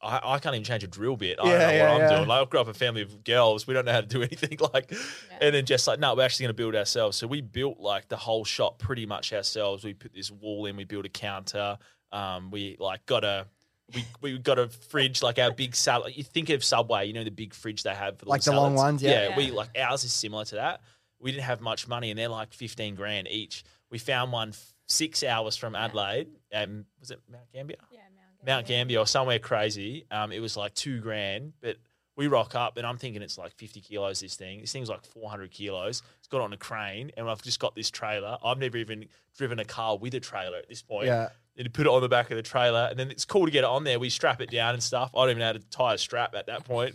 I, I can't even change a drill bit. I don't know yeah, what I'm doing. Like, I grew up a family of girls. We don't know how to do anything. Like, and then Jess like, no, we're actually going to build ourselves. So we built like the whole shop pretty much ourselves. We put this wall in. We built a counter. Um, we like got a we, we got a fridge like our big salad. You think of Subway, you know the big fridge they have for Like the the long salads? ones, yeah. yeah. We like ours is similar to that. We didn't have much money, and they're like fifteen grand each. We found one f- six hours from Adelaide. Um, was it Mount Gambier? Yeah, Mount Mount Gambier or somewhere crazy. Um, it was like two grand, but We rock up, and I'm thinking it's like 50 kilos. This thing, this thing's like 400 kilos. It's got on a crane, and I've just got this trailer. I've never even driven a car with a trailer at this point. Yeah. And put it on the back of the trailer, and then it's cool to get it on there. We strap it down and stuff. I don't even know how to tie a strap at that point.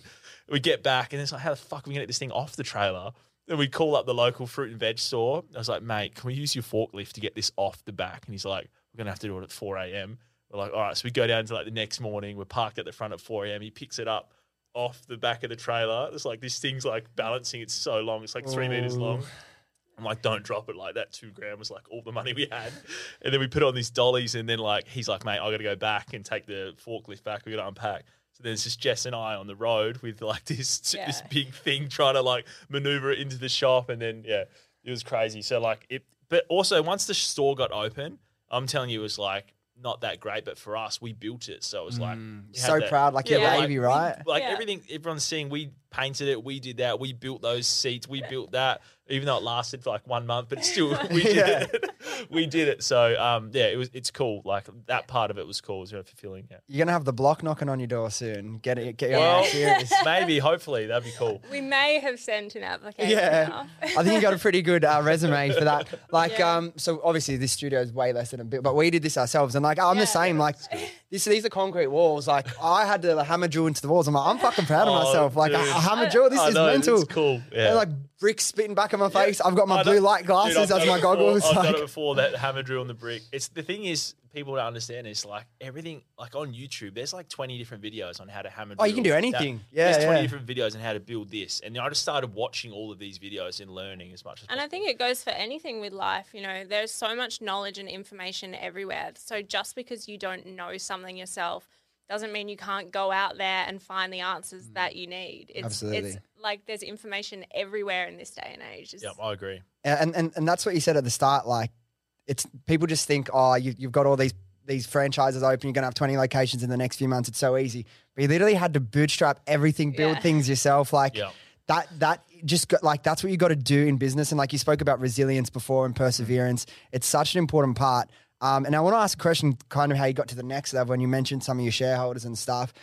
We get back, and it's like, how the fuck are we gonna get this thing off the trailer? Then we call up the local fruit and veg store. I was like, mate, can we use your forklift to get this off the back? And he's like, we're gonna have to do it at 4 a.m. We're like, all right. So we go down to like the next morning. We're parked at the front at 4 a.m. He picks it up off the back of the trailer. It's like this thing's like balancing. It's so long. It's like three meters oh. long. I'm like, don't drop it like that. Two grand was like all the money we had. And then we put it on these dollies. And then like, he's like, mate, I got to go back and take the forklift back. We got to unpack. So there's just Jess and I on the road with like this this big thing trying to like maneuver it into the shop. And then yeah, it was crazy. So like it, but also once the store got open, I'm telling you, it was like not that great. But for us, we built it, so it was like Mm. So that- proud, like your Yeah. baby, we- right? like Yeah. everything everyone's seeing, we painted it, we did that, we built those seats, we built that, even though it lasted for like one month, but it's still we did Yeah. it. we did it. So um yeah, it was it's cool. Like that part of it was cool, it was really fulfilling. Yeah. You're gonna have the block knocking on your door soon. Get it, get your Well, serious. maybe, hopefully, that'd be cool. We may have sent an application. Yeah. I think you got a pretty good uh, resume for that. Like, Yeah. um, so obviously this studio is way less than a bit, but we did this ourselves, and like I'm Yeah. the same. Like, this these are concrete walls. Like, I had to hammer drill into the walls. I'm like, I'm fucking proud of Oh, myself. Like, a, a hammer drill. This I is know, mental. It's cool. Yeah. They're like bricks spitting back in my face. I've got my I blue know- light glasses Dude, I've as done my it before. goggles. I've like, done it before. That hammer drill on the brick. It's the thing is people don't understand is like everything like on YouTube. There's like 20 different videos on how to hammer. Oh, you can drill do anything. That- Yeah, there's 20 yeah. different videos on how to build this, and I just started watching all of these videos and learning as much as. And I possible. think it goes for anything with life. You know, there's so much knowledge and information everywhere. So just because you don't know something yourself doesn't mean you can't go out there and find the answers mm. that you need. It's, Absolutely. It's like there's information everywhere in this day and age. It's- Yeah, I agree. and, and and that's what you said at the start. Like, it's people just think, oh, you, you've got all these these franchises open. You're gonna have 20 locations in the next few months. It's so easy. But you literally had to bootstrap everything, build Yeah. things yourself. Like Yeah. that. That just got, like that's what you got to do in business. And like you spoke about resilience before and mm. perseverance. It's such an important part. Um, and I want to ask a question, kind of how you got to the next level when you mentioned some of your shareholders and stuff.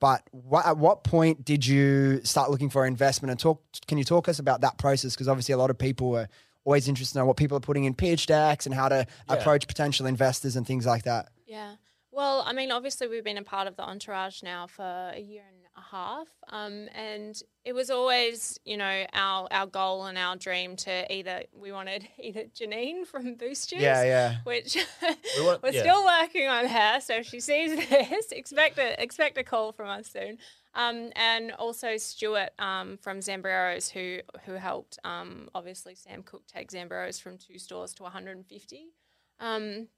But what, at what point did you start looking for investment? And talk, can you talk us about that process? Because obviously, a lot of people are always interested in what people are putting in pitch decks and how to Yeah. approach potential investors and things like that. Yeah. Well, I mean, obviously, we've been a part of the entourage now for a year and a half. Um, and it was always, you know, our, our goal and our dream to either, we wanted either Janine from Boost Juice, Yeah, yeah. which We we're yeah. still working on her. So if she sees this, expect a, expect a call from us soon. Um, and also Stuart um, from Zambreros, who who helped um, obviously Sam Cook take Zambreros from two stores to 150. Um,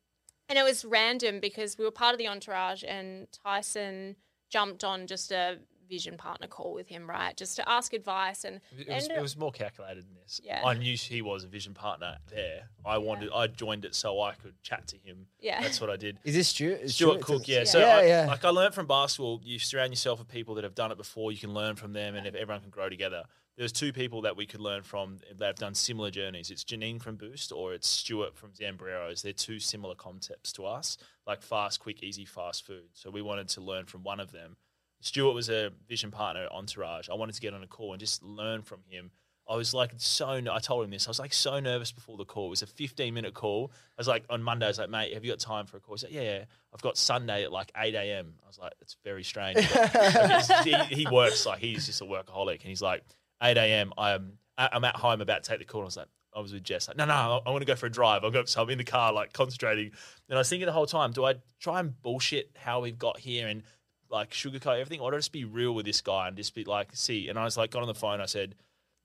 and it was random because we were part of the entourage, and Tyson jumped on just a vision partner call with him, right, just to ask advice. And It was, ended it was more calculated than this. Yeah. I knew he was a vision partner there. I wanted, I joined it so I could chat to him. Yeah. That's what I did. Is this Stuart? Is Stuart Cook, yeah. Yeah. So, Yeah, I, yeah. like, I learned from basketball. You surround yourself with people that have done it before. You can learn from them, and if everyone can grow together. There's two people that we could learn from that have done similar journeys. It's Janine from Boost, or it's Stuart from Zambreros. They're two similar concepts to us, like fast, quick, easy, fast food. So we wanted to learn from one of them. Stuart was a vision partner at Entourage. I wanted to get on a call and just learn from him. I was like so. I told him this. I was like so nervous before the call. It was a 15 minute call. I was like on Monday. I was like, mate, have you got time for a call? He's like, yeah, yeah. I've got Sunday at like 8 a.m. I was like, it's very strange. But he, he works like he's just a workaholic, and he's like 8 a.m. I'm I'm at home about to take the call. And I was like, I was with Jess. Like, no, no, I want to go for a drive. I've got so I'm in the car like concentrating. And I was thinking the whole time, do I try and bullshit how we've got here and like sugarcoat everything, or do I just be real with this guy and just be like, see? And I was like, got on the phone. I said,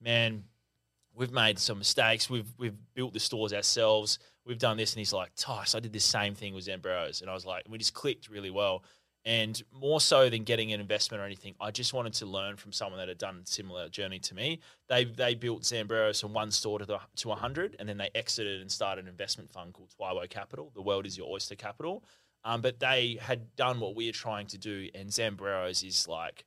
man, we've made some mistakes. We've we've built the stores ourselves. We've done this, and he's like, Tice, I did the same thing with Zambreros, and I was like, we just clicked really well. And more so than getting an investment or anything, I just wanted to learn from someone that had done a similar journey to me. They they built Zambreros from one store to the, to 100, and then they exited and started an investment fund called TWIYO Capital. The world is your oyster capital. Um, but they had done what we are trying to do, and Zambreros is like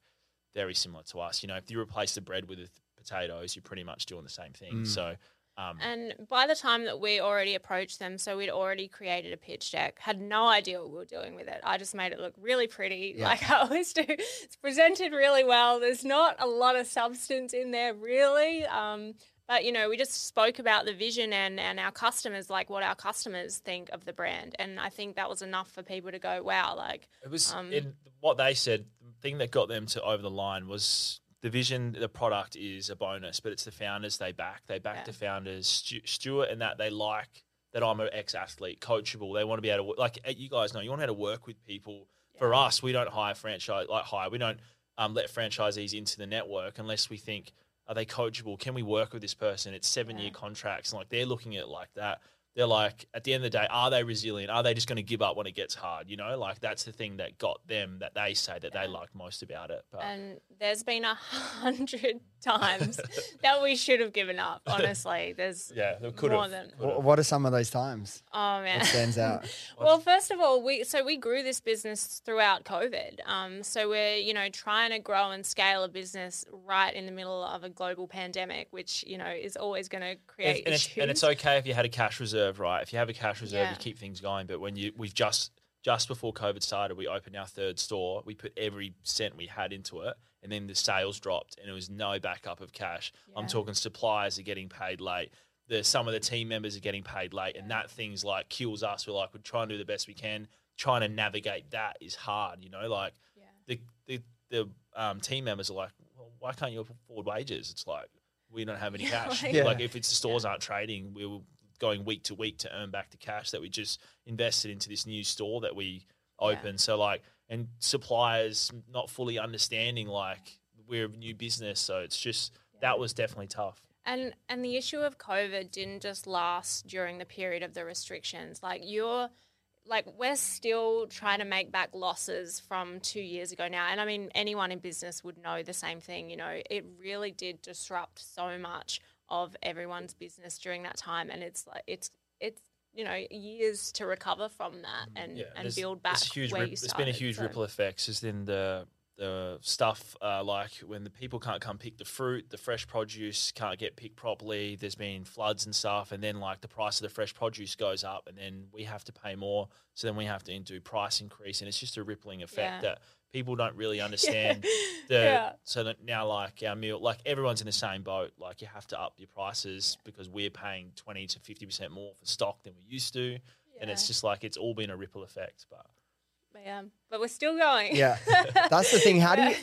very similar to us. You know, if you replace the bread with potatoes, you're pretty much doing the same thing. So Um, And by the time that we already approached them, so we'd already created a pitch deck, had no idea what we were doing with it. I just made it look really pretty, Yeah. like I always do. It's presented really well. There's not a lot of substance in there, really. Um, but you know, we just spoke about the vision and and our customers, like what our customers think of the brand, and I think that was enough for people to go, wow, like It was Um, in what they said. The thing that got them to over the line was the vision. The product is a bonus, but it's the founders they back. They back Yeah. the founders, Stu- Stuart, and that they like that I'm an ex-athlete, coachable. They want to be able to like eh, you guys know. You want to be able to work with people. For us, we don't hire franchise like hire. We don't um, let franchisees into the network unless we think are they coachable? Can we work with this person? It's seven year contracts, and like they're looking at it like that. They're like at the end of the day are they resilient? Are they just going to give up when it gets hard? You know like that's the thing that got them that they say that they liked most about it but And there's been a hundred times that we should have given up. Honestly, there's yeah they could more have than Wh- What are some of those times? oh man. What stands out? well, first of all, we so we grew this business throughout COVID. Um, so we're you know trying to grow and scale a business right in the middle of a global pandemic, which you know is always going to create and it's, issues. and it's okay if you had a cash reserve right if you have a cash reserve Yeah. you keep things going but when you we've just just before covid started we opened our third store. We put every cent we had into it and then the sales dropped and it was no backup of cash. I'm talking suppliers are getting paid late. The some of the team members are getting paid late and that things like kills us. We're like we're trying to do the best we can. Trying to navigate that is hard you know like Yeah. the the, the um, team members are like well, why can't you afford wages? It's like we don't have any Yeah, cash. like- Yeah. like if it's the stores aren't trading we were going week to week to earn back the cash that we just invested into this new store that we opened so like and suppliers not fully understanding like we're a new business so it's just that was definitely tough And and the issue of COVID didn't just last during the period of the restrictions. Like you're like we're still trying to make back losses from 2 years ago now. And I mean anyone in business would know the same thing, you know. It really did disrupt so much of everyone's business during that time and it's like it's it's you know years to recover from that and and build back there's huge where rip- you there's started. been a huge So- ripple effect just in the the stuff uh, like when the people can't come pick the fruit the fresh produce can't get picked properly there's been floods and stuff and then like the price of the fresh produce goes up and then we have to pay more so then we have to do price increase and it's just a rippling effect Yeah. that people don't really understand the Yeah. so that now like our meal like everyone's in the same boat like you have to up your prices because we're paying 20 to 50% more for stock than we used to and it's just like it's all been a ripple effect but But, yeah, but we're still going. Yeah, that's the thing. How do you?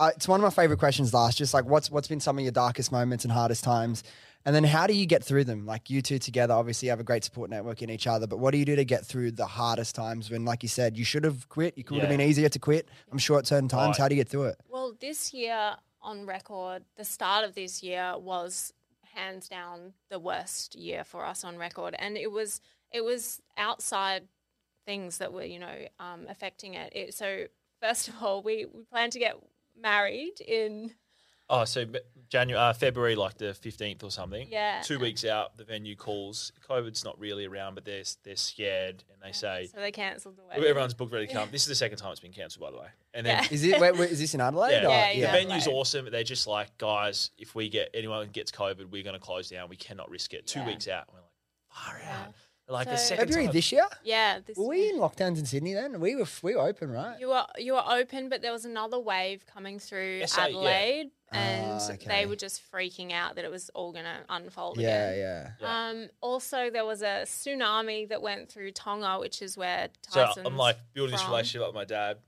Uh, it's one of my favorite questions. Last, just like what's what's been some of your darkest moments and hardest times, and then how do you get through them? Like you two together, obviously have a great support network in each other. But what do you do to get through the hardest times when, like you said, you should have quit? It could have been easier to quit. I'm sure at certain times. Right. How do you get through it? Well, this year on record, the start of this year was hands down the worst year for us on record, and it was it was outside things that were you know um, affecting it. it. So first of all, we we plan to get married in Oh, so January, uh, February, like the fifteenth or something. Yeah. Two weeks out, the venue calls. COVID's not really around, but they're they're scared, and they say so they cancelled the wedding. everyone's booked ready to come. This is the second time it's been cancelled, by the way. And then Yeah. Is it? wait, wait, is this in Adelaide? yeah, or- Yeah, the venue's Adelaide. awesome. They're just like, guys, if we get anyone gets COVID, we're going to close down. We cannot risk it. Two Yeah. weeks out, we're like, far Yeah. out. Like the second February time. this year. Yeah, this Were year. we in lockdowns in Sydney then? We were we were open, right? You were you were open, but there was another wave coming through SA, yeah. Adelaide, and Ah, okay. they were just freaking out that it was all going to unfold Yeah, again. yeah. Yeah. Um, also, there was a tsunami that went through Tonga, which is where Tyson's So I'm like building this from. relationship with my dad.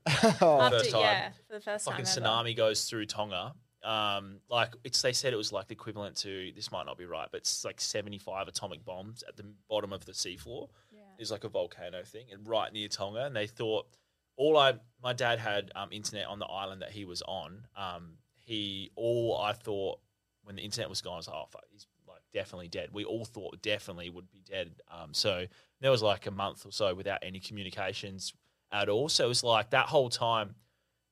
Oh, After, first time. yeah, for the first fucking time ever. tsunami goes through Tonga. Um, like it's they said it was like the equivalent to this might not be right, but it's like seventy five atomic bombs at the bottom of the seafloor. Yeah. Is like a volcano thing, and right near Tonga. And they thought all I my dad had um, internet on the island that he was on. Um, he all I thought when the internet was gone, I was like, oh fuck, he's like definitely dead. We all thought definitely would be dead. Um, so there was like a month or so without any communications at all. So it was like that whole time.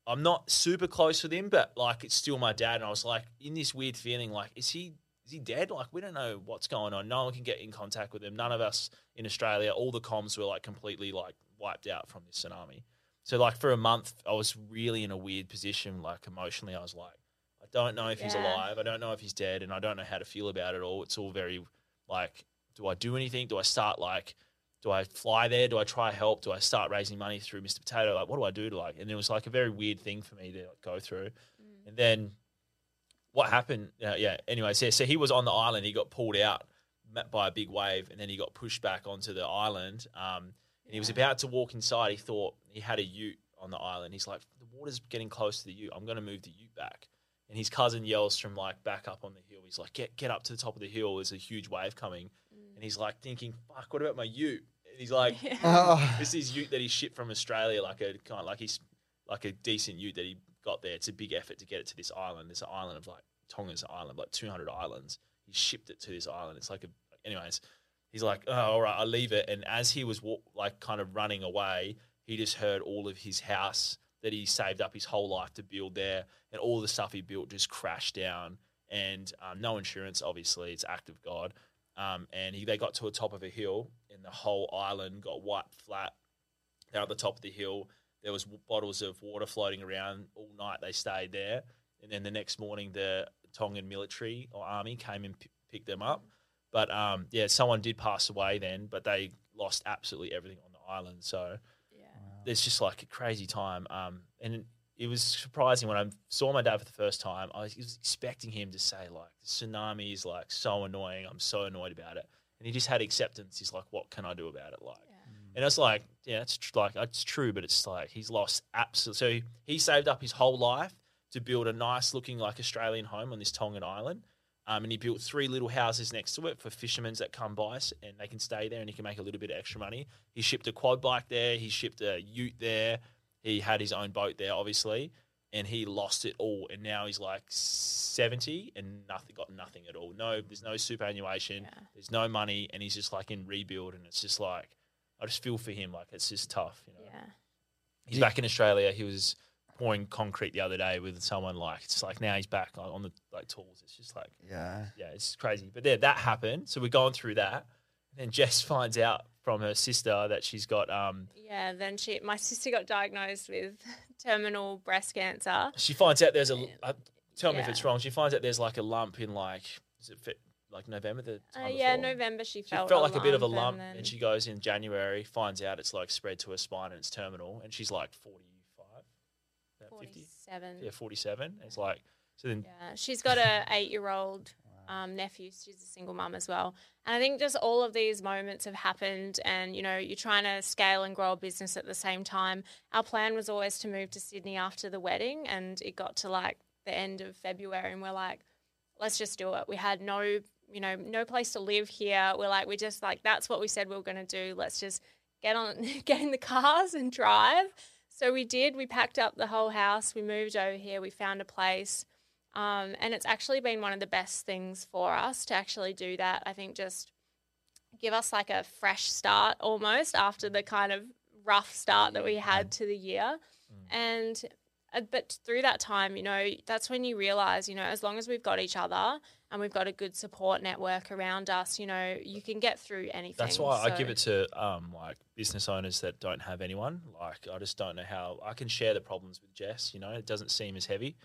I'm not super close with him, but like it's still my dad, and I was like in this weird feeling, like is he is he dead? Like we don't know what's going on. No one can get in contact with him. None of us in Australia. All the comms were like completely like wiped out from this tsunami. So like for a month, I was really in a weird position. Like emotionally, I was like, I don't know if he's alive. I don't know if he's dead, and I don't know how to feel about it all. It's all very Like, do I do anything? Do I start like, do I fly there? Do I try help? Do I start raising money through Mr. Potato? Like, what do I do to like? And it was like a very weird thing for me to like, go through. And then what happened? Uh, yeah. Anyway, so, so he was on the island. He got pulled out by a big wave, and then he got pushed back onto the island. Um, and he was about to walk inside. He thought he had a ute on the island. He's like, the water's getting close to the ute. I'm going to move the ute back. And his cousin yells from like back up on the hill. He's like, get get up to the top of the hill. There's a huge wave coming. And he's like thinking, fuck, what about my ute? And he's like, Oh. this is ute that he shipped from Australia, like a kind of like he's like a decent ute that he got there. It's a big effort to get it to this island. This island of like Tonga's island, like 200 islands. He shipped it to this island. It's like a, anyways. He's like, oh, all right, I'll leave it. And as he was walk, like kind of running away, he just heard all of his house that he saved up his whole life to build there, and all the stuff he built just crashed down. And um, no insurance, obviously, it's act of God. Um, and he, they got to the top of a hill, and the whole island got wiped flat. They're at the top of the hill. There was w- bottles of water floating around all night. They stayed there, and then the next morning, the Tongan military or army came and p- picked them up. But um, yeah, someone did pass away then, but they lost absolutely everything on the island. So Yeah. it's just like a crazy time. Um, and it was surprising when I saw my dad for the first time. I was, was expecting him to say like, "The tsunami is like so annoying. I'm so annoyed about it." And he just had acceptance. He's like, "What can I do about it?" Like, and it's like, yeah, it's tr- like it's true, but it's like he's lost absolutely. So he, he saved up his whole life to build a nice looking like Australian home on this Tongan island. Um, and he built three little houses next to it for fishermen that come by, s- and they can stay there and he can make a little bit of extra money. He shipped a quad bike there. He shipped a ute there. He had his own boat there, obviously, and he lost it all. And now he's like seventy and nothing, got nothing at all. No, there's no superannuation. Yeah. There's no money, and he's just like in rebuild. And it's just like I just feel for him. Like it's just tough, you know. Yeah. He's back in Australia. He was pouring concrete the other day with someone like it's like now he's back on, on the like tools. It's just like Yeah. yeah, it's crazy. But yeah, that happened. So we're going through that. And then Jess finds out from her sister that she's got um Yeah, then she, my sister got diagnosed with terminal breast cancer. she finds out there's a uh, tell me if it's wrong. She finds out there's like a lump in like is it like November the Uh, yeah, before? November she She felt, felt like a bit of a lump lump, and and, she goes in January, finds out it's like spread to her spine and it's terminal, and she's like 45, about 50, 47. yeah, 47. It's like, so then, Yeah, she's got a eight-year-old um, nephew. She's a single mum as well. And I think just all of these moments have happened, and you know, you're trying to scale and grow a business at the same time. Our plan was always to move to Sydney after the wedding, and it got to like the end of February, and we're like, let's just do it. We had no, you know, no place to live here. We're like, we just like that's what we said we were going to do. Let's just get on, get in the cars and drive. So we did. We packed up the whole house. We moved over here. We found a place. Um, and it's actually been one of the best things for us to actually do that. I think just give us like a fresh start almost after the kind of rough start that we had to the year. And uh, but through that time, you know, that's when you realize, you know, as long as we've got each other and we've got a good support network around us, you know, you can get through anything. that's why I give it to um, like business owners that don't have anyone. Like, I just don't know how I can share the problems with Jess, you know, it doesn't seem as heavy.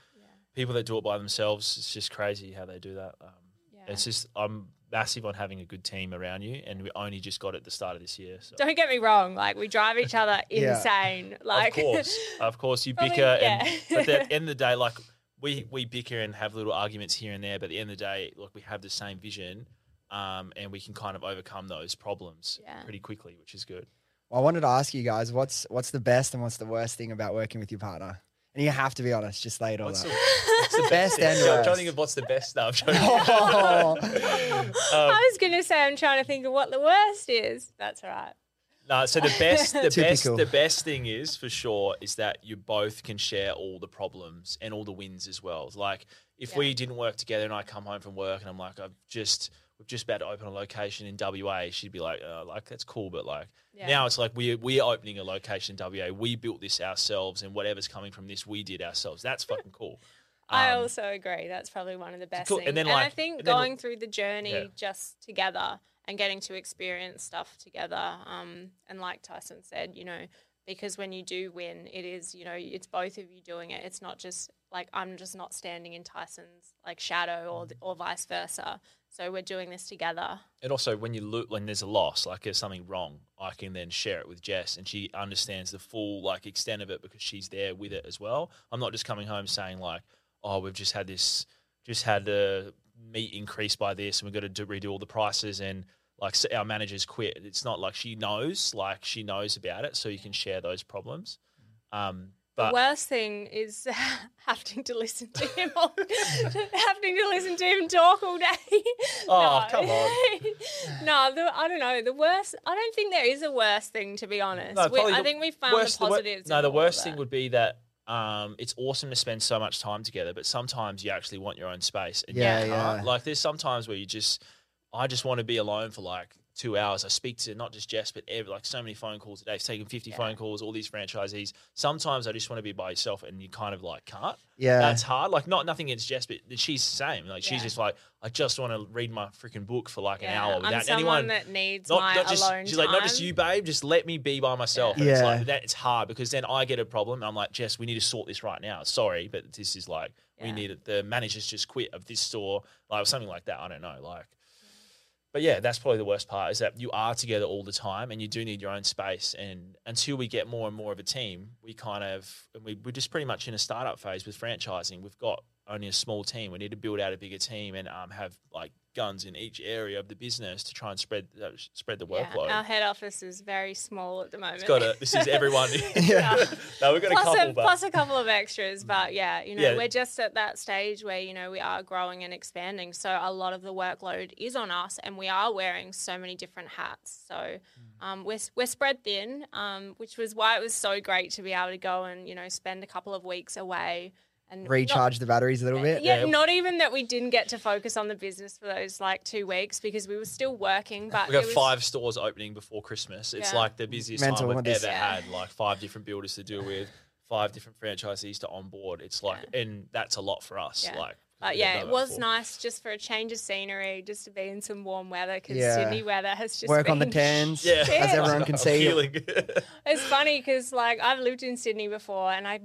People that do it by themselves, it's just crazy how they do that. Um, Yeah. It's just, I'm massive on having a good team around you, and we only just got it at the start of this year. So. Don't get me wrong, like we drive each other Yeah. insane. Like of course, of course, you Probably, bicker, yeah. and but at the end of the day, like we we bicker and have little arguments here and there, but at the end of the day, like we have the same vision, um, and we can kind of overcome those problems Yeah. pretty quickly, which is good. Well, I wanted to ask you guys what's what's the best and what's the worst thing about working with your partner? And you have to be honest. Just lay it all What's the, what's the Best thing? and I'm trying to think of what's the best stuff. Um, Oh, I was gonna say I'm trying to think of what the worst is. That's all right. No, so the best, the best, the best thing is for sure is that you both can share all the problems and all the wins as well. Like if Yeah. we didn't work together and I come home from work and I'm like, I've just, we're just about to open a location in WA, she'd be like, uh, like that's cool, but like Yeah. now it's like we we're opening a location in WA. We built this ourselves, and whatever's coming from this, we did ourselves. That's fucking cool. I Um, also agree. That's probably one of the best cool. things. And And, then, I think and then- going through the journey Yeah. just together and getting to experience stuff together, um, and like Tyson said, you know, because when you do win, it is you know it's both of you doing it. It's not just like I'm just not standing in Tyson's like shadow or or vice versa. So we're doing this together. And also, when you look, when there's a loss, like there's something wrong, I can then share it with Jess, and she understands the full like extent of it because she's there with it as well. I'm not just coming home saying like, "Oh, we've just had this, just had the meat increased by this, and we've got to do, redo all the prices." And like our managers quit. It's not like she knows, like she knows about it, so you can share those problems. Um, The worst thing is having to listen to him, all, having to listen to him talk all day. Oh, no. come on. no, the, I don't know. The worst. I don't think there is a worse thing, to be honest. No, We- I think we found worst- the wor- positives. no, the worst thing would be that um, it's awesome to spend so much time together, but sometimes you actually want your own space. And you Yeah, can't. yeah. Like there's sometimes where you just, I just want to be alone for like two hours. I speak to not just Jess, but every, like so many phone calls a day. I've taken 50 Yeah. phone calls, all these franchisees. Sometimes I just want to be by yourself and you kind of like can't. Yeah. That's hard. Like not nothing against Jess, but she's the same. Like she's Yeah. just like, I just want to read my freaking book for like an Yeah, hour I'm without someone anyone that needs not, my not just alone she's like not just you babe just let me be by myself and it's Yeah. like that it's hard because then i get a problem and i'm like jess we need to sort this right now sorry but this is like we need it the managers just quit of this store like or something like that i don't know like but yeah that's probably the worst part is that you are together all the time and you do need your own space. And until we get more and more of a team we kind of we, we're just pretty much in a startup phase with franchising. We've got only a small team we need to build out a bigger team and um, have like guns in each area of the business to try and spread uh, spread the Yeah, workload our head office is very small at the moment. it's got a. This is everyone. Yeah. no, we've got a plus, couple, a, but plus a couple of extras, but yeah, you know, Yeah. we're just at that stage where you know we are growing and expanding, so a lot of the workload is on us, and we are wearing so many different hats. So Mm. um, we're we're spread thin, um, which was why it was so great to be able to go and you know spend a couple of weeks away and not- Recharge the batteries a little bit. yeah, Yeah. not even that we didn't get to focus on the business for those like two weeks because we were still working. But we got it was, five stores opening before Christmas. It's Yeah. like the busiest Mental time we've ever Yeah. had. Like five different builders to deal with, five different franchisees to onboard. It's like, and that's a lot for us. Yeah. Like, But uh, yeah, it was before. nice just for a change of scenery, just to be in some warm weather because Yeah. Sydney weather has just Work on the been tans, Yeah, as everyone can I'm see. feeling- It's funny because like I've lived in Sydney before, and I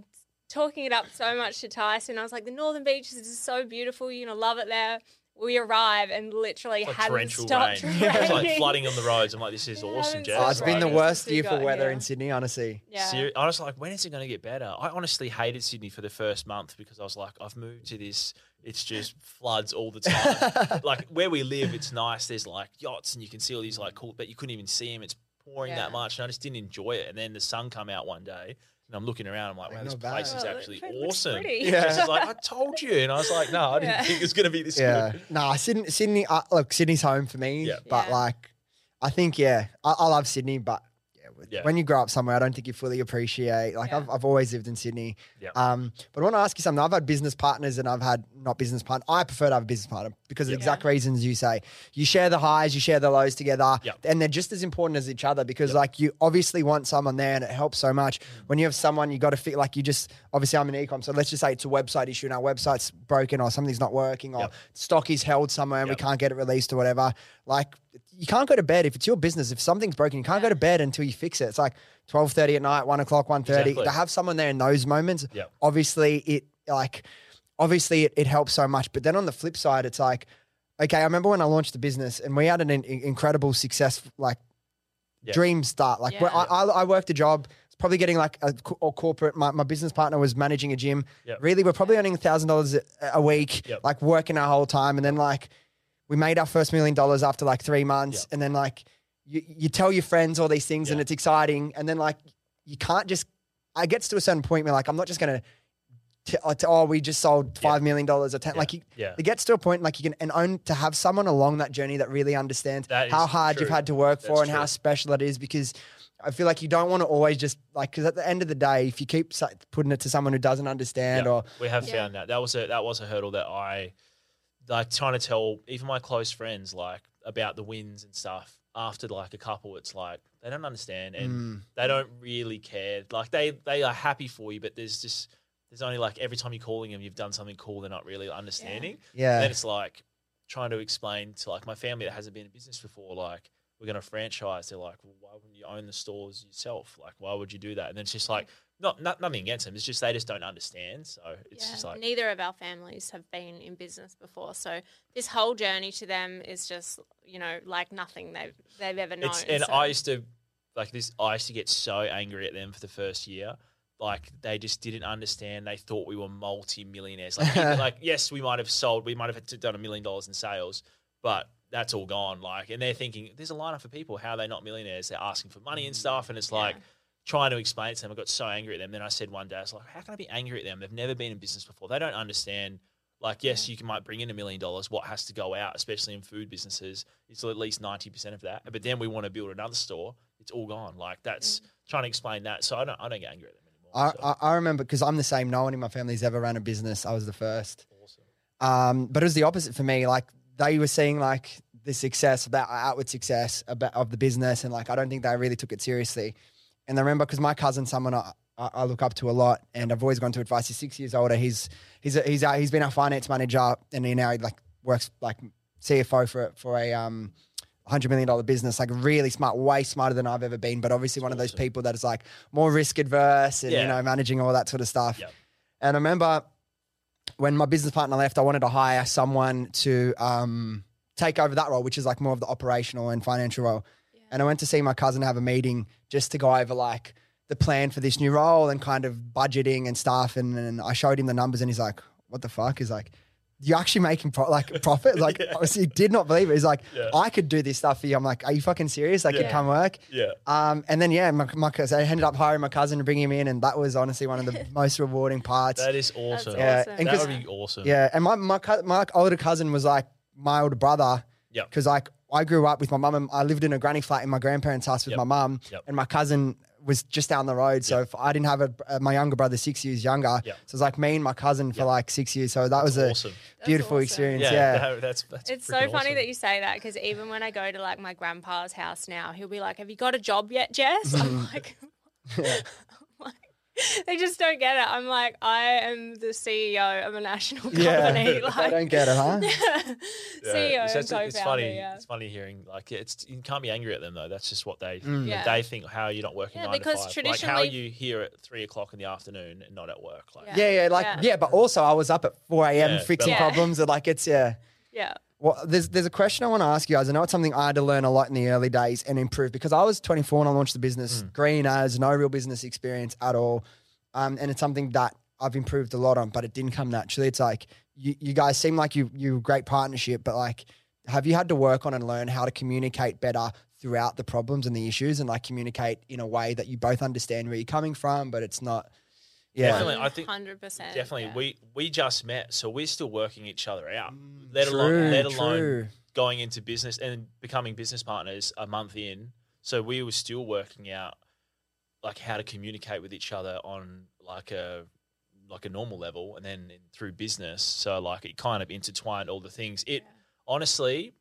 talking it up so much to Tyson. I was like, the Northern Beaches is so beautiful. You're gonna love it there. We arrive and literally It's like hadn't torrential stopped rain. raining. it's like flooding on the roads. I'm like, this is Yeah, awesome, Jess. Oh, it's been the worst Since year for weather here. in Sydney, honestly. Yeah. Seri- I was like, when is it going to get better? I honestly hated Sydney for the first month because I was like, I've moved to this. It's just floods all the time. like where we live, it's nice. There's like yachts and you can see all these like cool, but you couldn't even see them. It's pouring Yeah. that much, and I just didn't enjoy it. And then the sun come out one day, and I'm looking around. I'm like, wow, this bad. place is Oh, actually looks awesome. Yeah. Jess is like, I told you, and I was like, no, I didn't Yeah. think it was going to be this Yeah. good. Nah, Sydney, Sydney uh, look, Sydney's home for me. Yeah. But Yeah. like, I think, yeah, I, I love Sydney, but yeah, when you grow up somewhere, I don't think you fully appreciate. Like, Yeah. I've, I've always lived in Sydney. Yeah. Um, but I want to ask you something. I've had business partners and I've had not business partner. I prefer to have a business partner because of the exact reasons you say. You share the highs, you share the lows together, Yeah. and they're just as important as each other because, like, you obviously want someone there and it helps so much. When you have someone, you got to feel like you just, obviously, I'm an ecom, so let's just say it's a website issue and our website's broken or something's not working or stock is held somewhere and we can't get it released or whatever. Like, you can't go to bed if it's your business. If something's broken, you can't go to bed until you fix it. It's like 12.30 at night, 1 o'clock, 1.30. Exactly. To have someone there in those moments, Yep. obviously it like obviously it, it helps so much but then on the flip side it's like okay i remember when i launched the business and we had an in- incredible success like Yeah. dream start like Yeah. I, I, I worked a job it's probably getting like a or corporate my, my business partner was managing a gym Yep. really we're probably earning a thousand dollars a- a week Yep. like working our whole time and then like we made our first million dollars after like three months Yep. and then like you, you tell your friends all these things and it's exciting and then like you can't just I gets to a certain point where like I'm not just gonna t- uh, t- oh we just sold Yeah. five million dollars or ten Yeah. like you, Yeah. it gets to a point like you can and own to have someone along that journey that really understands That how is hard you've had to work for That's and how special it is because I feel like you don't want to always just like because at the end of the day if you keep putting it to someone who doesn't understand Yeah, or we have Yeah. found that that was a that was a hurdle that I like trying to tell even my close friends like about the wins and stuff. After like a couple, it's like they don't understand and Mm. they don't really care. Like they they are happy for you, but there's just there's only like every time you're calling them, you've done something cool. They're not really understanding. yeah then it's like trying to explain to like my family that hasn't been in business before, like we're going to franchise. They're like, well, why wouldn't you own the stores yourself? Like, why would you do that? And then it's just like, not, not nothing against them. It's just they just don't understand. So it's Yeah, just like, neither of our families have been in business before, so this whole journey to them is just you know like nothing they've they've ever known. And so- I used to like this. I used to get so angry at them for the first year. Like they just didn't understand. They thought we were multi-millionaires. Like, like yes, we might have sold. We might have done a million dollars in sales, but that's all gone. Like, and they're thinking there's a lineup of people. How are they not millionaires? They're asking for money and mm, stuff, and it's like. Trying to explain it to them, I got so angry at them. Then I said one day, I was like, "How can I be angry at them? They've never been in business before. They don't understand like, yes, you can, might bring in a million dollars. What has to go out, especially in food businesses, it's at least 90% of that. But then we want to build another store. It's all gone. Like, that's trying to explain that. So I don't, I don't get angry at them anymore. I, so. I, I remember because I'm the same. No one in my family's ever run a business. I was the first. awesome. Um, but it was the opposite for me. Like they were seeing like the success, about outward success about, of the business, and like I don't think they really took it seriously. And I remember because my cousin, someone I, I look up to a lot, and I've always gone to advice. He's six years older. He's he's a, he's a, he's been our finance manager, and he now like works like CFO for for a um. Hundred million dollar business, like really smart, way smarter than I've ever been. But obviously, one of those people that is like more risk adverse and you know managing all that sort of stuff. Yep. And I remember when my business partner left, I wanted to hire someone to um, take over that role, which is like more of the operational and financial role. And I went to see my cousin have a meeting just to go over like the plan for this new role and kind of budgeting and stuff. And, and I showed him the numbers, and he's like, "What the fuck?" He's like. You're actually making pro- like profit. Like, obviously, he did not believe it. He's like, Yeah. I could do this stuff for you. I'm like, are you fucking serious? Like, Yeah. it can work. Yeah. Um, and then yeah, my, my cousin, I ended up hiring my cousin to bring him in, and that was honestly one of the most rewarding parts. That is awesome. Yeah, awesome. and That 'cause- would be awesome. Yeah, and my my my older cousin was like my older brother. Yeah. Because like I grew up with my mum and I lived in a granny flat in my grandparents' house with Yep. my mum, Yep. and my cousin was just down the road. So if I didn't have a uh, my younger brother six years younger, Yep. so it was like me and my cousin for Yep. like six years. So that was a awesome. beautiful awesome. experience. Yeah. Yeah. that- that's, that's It's so freaking funny awesome. that you say that because even when I go to like my grandpa's house now, he'll be like, "Have you got a job yet, Jess?" I'm like- they just don't get it. I'm like, I am the CEO of a national company. Yeah, they like, don't get it, huh? Yeah, CEO it's, and it's co-founder, funny. yeah. It's funny hearing like it's you can't be angry at them though. That's just what they Mm. Yeah. they think. How are you not working Yeah, nine because to five? Like how are you here at three o'clock in the afternoon and not at work? Like Yeah. Yeah, yeah, like yeah. Yeah. but also I was up at four a.m. Yeah, fixing but- problems. And like it's yeah. Yeah. Well, there's there's a question I want to ask you guys. I know it's something I had to learn a lot in the early days and improve because I was 24 and I launched the business green as no real business experience at all, um, and it's something that I've improved a lot on, but it didn't come naturally. It's like you you guys seem like you you a great partnership, but like have you had to work on and learn how to communicate better throughout the problems and the issues and like communicate in a way that you both understand where you're coming from, but it's not. Yeah. Definitely. I think- hundred percent. Definitely. We we just met, so we're still working each other out. Let alone true, let alone true. going into business and becoming business partners a month in. So we were still working out like how to communicate with each other on like a like a normal level and then through business. So like it kind of intertwined all the things. It honestly,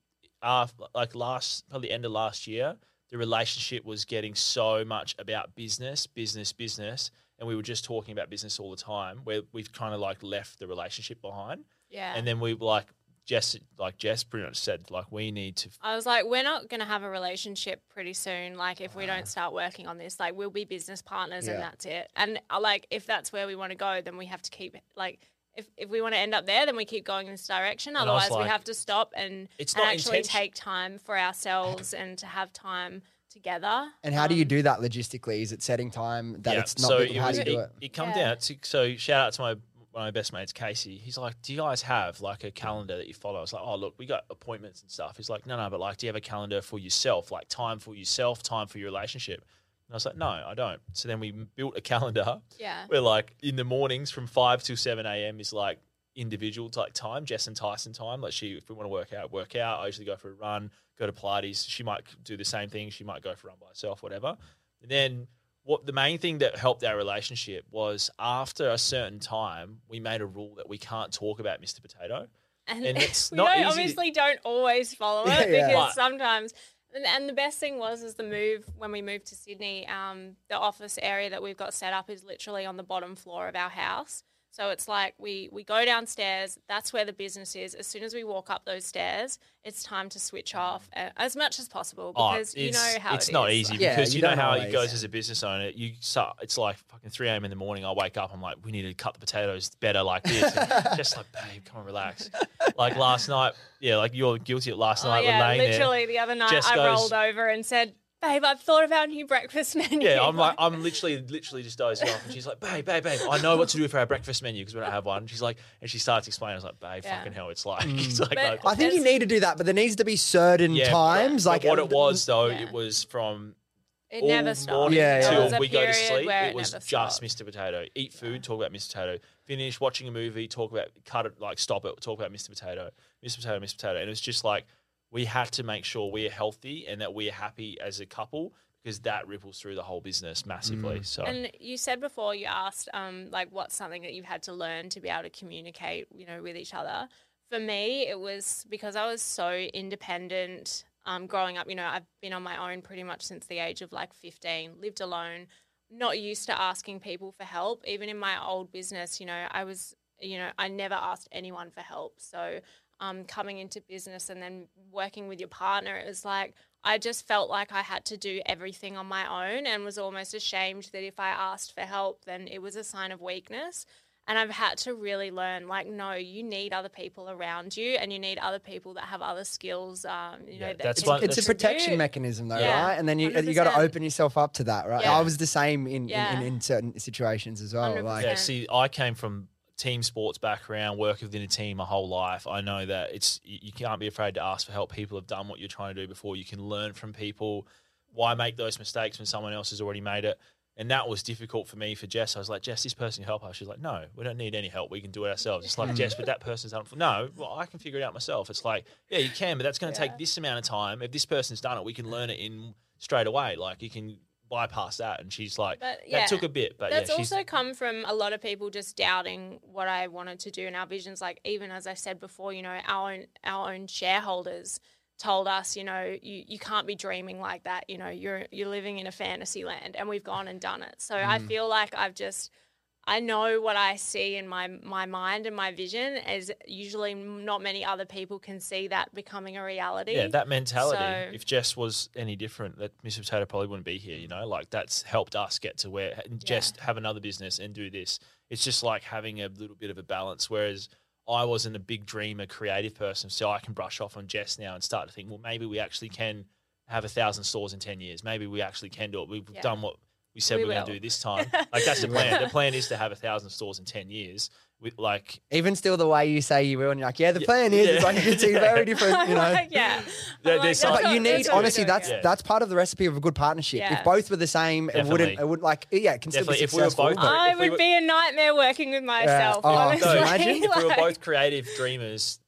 uh, like last probably end of last year, the relationship was getting so much about business, business, business, and we were just talking about business all the time. Where we've kind of like left the relationship behind, Yeah. and then we like Jess, like Jess pretty much said, like we need to. I was like, we're not going to have a relationship pretty soon. Like, if we don't start working on this, like, we'll be business partners Yeah. and that's it. And uh, like, if that's where we want to go, then we have to keep like. If, if we want to end up there, then we keep going in this direction. Otherwise, we have to stop and, It's and actually intention- take time for ourselves and to have time together. And how do you Um, do that logistically? Is it setting time that yeah, it's not? so big- it how was. do you do It, it? it come Yeah. down to so shout out to my one of my best mates, Casey. He's like, "Do you guys have like a calendar that you follow?" I was like, "Oh, look, we got appointments and stuff." He's like, "No, no, but like, do you have a calendar for yourself? Like time for yourself, time for your relationship?" And I was like, "No, I don't." So then we built a calendar Yeah. we're like in the mornings from five till seven a.m. is like individual like time, Jess and Tyson time. Like she, if we want to work out, work out. I usually go for a run, go to Pilates. She might do the same thing. She might go for a run by herself, whatever. And then what the main thing that helped our relationship was after a certain time, we made a rule that we can't talk about Mr. Potato. And, And it's we not obviously don't always follow it yeah. because But- sometimes. And, and the best thing was is the move when we moved to Sydney. Um, the office area that we've got set up is literally on the bottom floor of our house. So it's like we we go downstairs. That's where the business is. As soon as we walk up those stairs, it's time to switch off uh, as much as possible Oh, because you know how it's it not is. easy Like, Yeah, because you you know don't how it always. goes as a business owner. You start, it's like fucking three a.m. in the morning. I wake up. I'm like, we need to cut the potatoes better like this. Just like, babe, come on, relax. Like last night, yeah, like you're guilty of last Oh night. yeah, we're laying there. literally the other night Jess I goes- rolled over and said, "Babe, I've thought of our new breakfast menu." Yeah, I'm like, I'm literally, literally just dozing off, and she's like, "Babe, babe, babe, I know what to do for our breakfast menu because we don't have one." And she's like, and she starts explaining. I was like, "Babe, Yeah. fucking hell, it's like, mm. it's like, But- like- I think you need to do that, but there needs to be certain yeah, times. but Like what it was though, Yeah. it was from it all never stopped. morning Yeah, yeah. Till we go to sleep. where It was just stopped. Mr. Potato. Eat food, talk about Mr. Potato. Finish watching a movie, talk about cut it, like stop it, talk about Mr. Potato, Mr. Potato, Mr. Potato. And it was just like we have to make sure we're healthy and that we're happy as a couple because that ripples through the whole business massively. So And you said before you asked, um, like, what's something that you've had to learn to be able to communicate, you know, with each other. For me, it was because I was so independent. Um, growing up, you know, I've been on my own pretty much since the age of like 15, lived alone, not used to asking people for help. Even in my old business, you know, I was, you know, I never asked anyone for help. So, um, coming into business and then working with your partner, it was like I just felt like I had to do everything on my own and was almost ashamed that if I asked for help, then it was a sign of weakness. And I've had to really learn, like, no, you need other people around you, and you need other people that have other skills. Um, you know, Yeah, that that's can one- it's a protection contribute. mechanism, though, Yeah, right? And then you you got to open yourself up to that, right? Yeah. I was the same in, in, Yeah. in, in certain situations as well. Like, Yeah, see, I came from team sports background, work within a team my whole life. I know that it's you can't be afraid to ask for help. People have done what you're trying to do before. You can learn from people. Why make those mistakes when someone else has already made it? And that was difficult for me for Jess. I was like, Jess, this person can help us. She's like, no, we don't need any help. We can do it ourselves. It's like, Jess, but that person's done it. For, no, well, I can figure it out myself. It's like, yeah, you can, but that's going to Yeah. take this amount of time. If this person's done it, we can learn it in straight away. Like you can bypass that. And she's like, But, yeah. that took a bit, but That's yeah, also come from a lot of people just doubting what I wanted to do and our visions. Like even as I said before, you know, our own our own shareholders told us, you know, you, you can't be dreaming like that. You know, you're you're living in a fantasy land, and we've gone and done it. So I Mm. feel like I've just. I know what I see in my my mind and my vision as usually not many other people can see that becoming a reality. Yeah, that mentality. So- if Jess was any different, that Mr. Potato probably wouldn't be here. You know, like that's helped us get to where Jess have another business and do this. It's just like having a little bit of a balance. Whereas I wasn't a big dreamer, creative person, so I can brush off on Jess now and start to think, well, maybe we actually can have a thousand stores in ten years. Maybe we actually can do it. We've Yeah. done what we said we We are going to do this time. Like that's the plan. the plan is to have a thousand stores in ten years. With like even still, the way you say you will, and you're like, yeah, the Yeah, plan is, it's like you can very different, you know. Like, yeah. There- like, some- But you need what honestly. doing, That's yeah. that's part of the recipe of a good partnership. Yeah. If both were the same, it wouldn't. It wouldn't like yeah, it can still Definitely, be if we were both I if we would were- be a nightmare working with myself. Oh, honestly. so imagine if we were both creative dreamers, did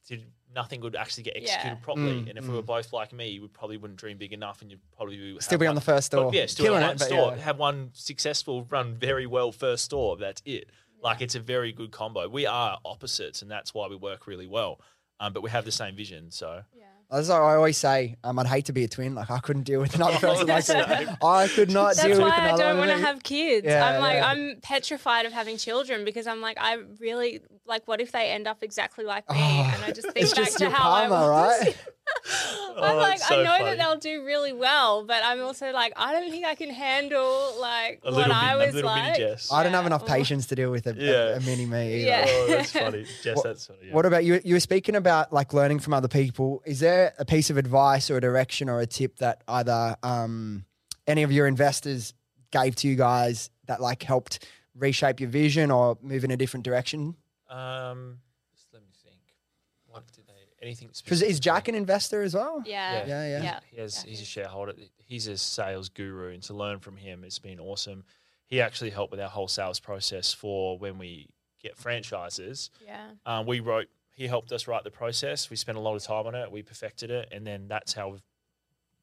nothing would actually get executed Yeah. properly. Mm, and if we were both like me, we probably wouldn't dream big enough, and you'd probably be, Still have be one- on the first store. yeah, still Killing have it, one but store, yeah. have one successful, run very well first store. That's it. Like it's a very good combo. We are opposites, and that's why we work really well. Um, but we have the same vision, so As I always say, um, I'd hate to be a twin. Like I couldn't deal with another person like that. I could not That's deal with another. That's why I don't want to have kids. Yeah, I'm like, yeah. I'm petrified of having children because I'm like, I really like. What if they end up exactly like me? Oh, and I just think back just to your how I karma, was. right? I'm Oh, like, so I know funny. that they'll do really well, but I'm also like, I don't think I can handle like a what little, I was a like. mini Jess. I don't have enough patience to deal with a, a- Yeah. a, mini me. either. Yeah. Oh, that's funny, Jess. What- that's funny. Yeah. What about you? You were speaking about like learning from other people. Is there a piece of advice or a direction or a tip that either um, any of your investors gave to you guys that like helped reshape your vision or move in a different direction? Um, just let me think. What did they? Anything? Because is Jack an investor as well? Yeah. Yeah, yeah. Yeah. He has, Yeah, he's a shareholder. He's a sales guru, and to learn from him, it's been awesome. He actually helped with our whole sales process for when we get franchises. Yeah. Um, we wrote. He helped us write the process. We spent a lot of time on it. We perfected it, and then that's how we've.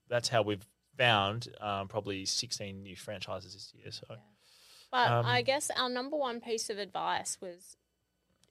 That's how we've found um, probably sixteen new franchises this year. So But Um, I guess our number one piece of advice was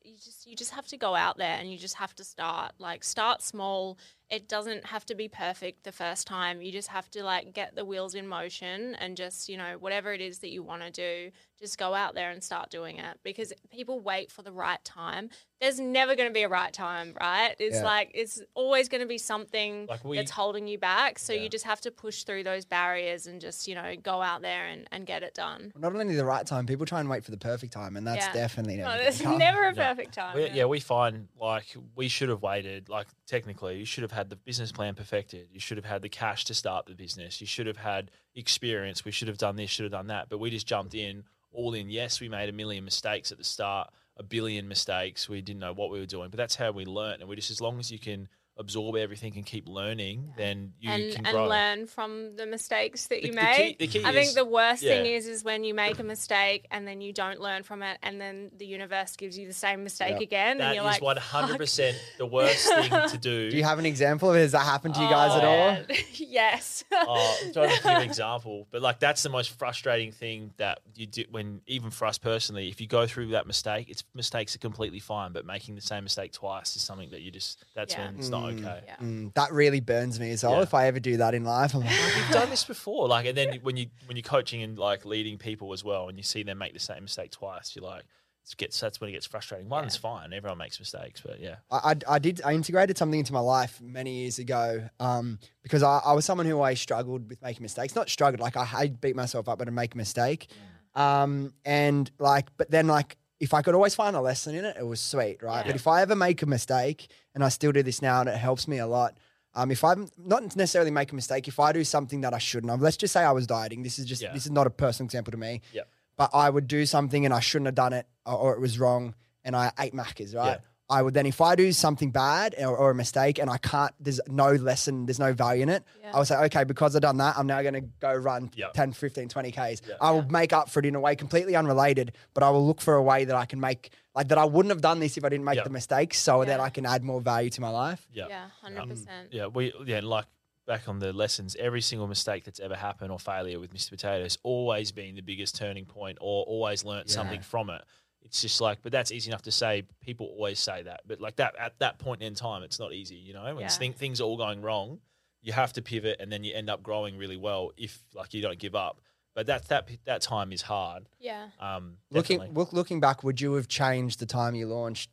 you just you just have to go out there and you just have to start like start small it doesn't have to be perfect the first time. You just have to like get the wheels in motion and just, you know, whatever it is that you want to do, just go out there and start doing it because people wait for the right time. There's never going to be a right time, right? It's Yeah. like it's always going to be something Like we- that's holding you back. So Yeah. you just have to push through those barriers and just, you know, go out there and, and get it done. Not only the right time, people try and wait for the perfect time, and that's Yeah. definitely never. No, gonna there's never a Yeah. perfect time. We, yeah, we find like we should have waited. Like technically, you should have had the business plan perfected. You should have had the cash to start the business. You should have had experience. We should have done this, should have done that. But we just jumped in, all in. Yes, we made a million mistakes at the start, a billion mistakes. We didn't know what we were doing, but that's how we learnt. And we just as long as you can absorb everything and keep learning, then you and, can and learn from the mistakes that The- you the key- make. the key I think the worst thing is is when you make a mistake and then you don't learn from it, and then the universe gives you the same mistake Yep. again, and you're is one hundred percent the worst thing to do. Do you have an example of it? Has that happened to you guys Oh, at all? man. yes. Oh, I'm trying to think of an example, but like that's the most frustrating thing that you do when even for us personally, if you go through that mistake, it's mistakes are completely fine, but making the same mistake twice is something that you just that's Yeah. when it's not okay. Yeah. Mm, that really burns me as well. Yeah. If I ever do that in life, I'm like, You've done this before, like, and then when you when you're coaching and like leading people as well, and you see them make the same mistake twice, you're like, it gets that's when it gets frustrating. One's fine, everyone makes mistakes, but yeah, I, I, I did I integrated something into my life many years ago um, because I, I was someone who always struggled with making mistakes. Not struggled, like I, I beat myself up, but I make a mistake. Um, and like, but then like, if I could always find a lesson in it, it was sweet, right? Yeah. But if I ever make a mistake, and I still do this now, and it helps me a lot. Um, if I'm not necessarily make a mistake, if I do something that I shouldn't have, let's just say I was dieting. This is just Yeah. this is not a personal example to me. Yeah. But I would do something and I shouldn't have done it, or, or it was wrong, and I ate Macca's, right? Yeah. I would then, if I do something bad or, or a mistake and I can't, there's no lesson, there's no value in it, Yeah. I would say, okay, because I've done that, I'm now going to go run Yeah. 10, 15, 20 Ks. Yeah. I will make up for it in a way completely unrelated, but I will look for a way that I can make, like that I wouldn't have done this if I didn't make Yeah. the mistakes so that I can add more value to my life. yeah, Yeah, um, hundred percent. Yeah, we yeah, like back on the lessons, every single mistake that's ever happened or failure with Mr. Potato has always been the biggest turning point or always learnt something from it. It's just like, but that's easy enough to say. People always say that, but like that at that point in time, it's not easy. You know, when Yeah. thing, things are all going wrong, you have to pivot, and then you end up growing really well if like you don't give up. But that that that time is hard. Yeah. Um, Looking, definitely. look, looking back, would you have changed the time you launched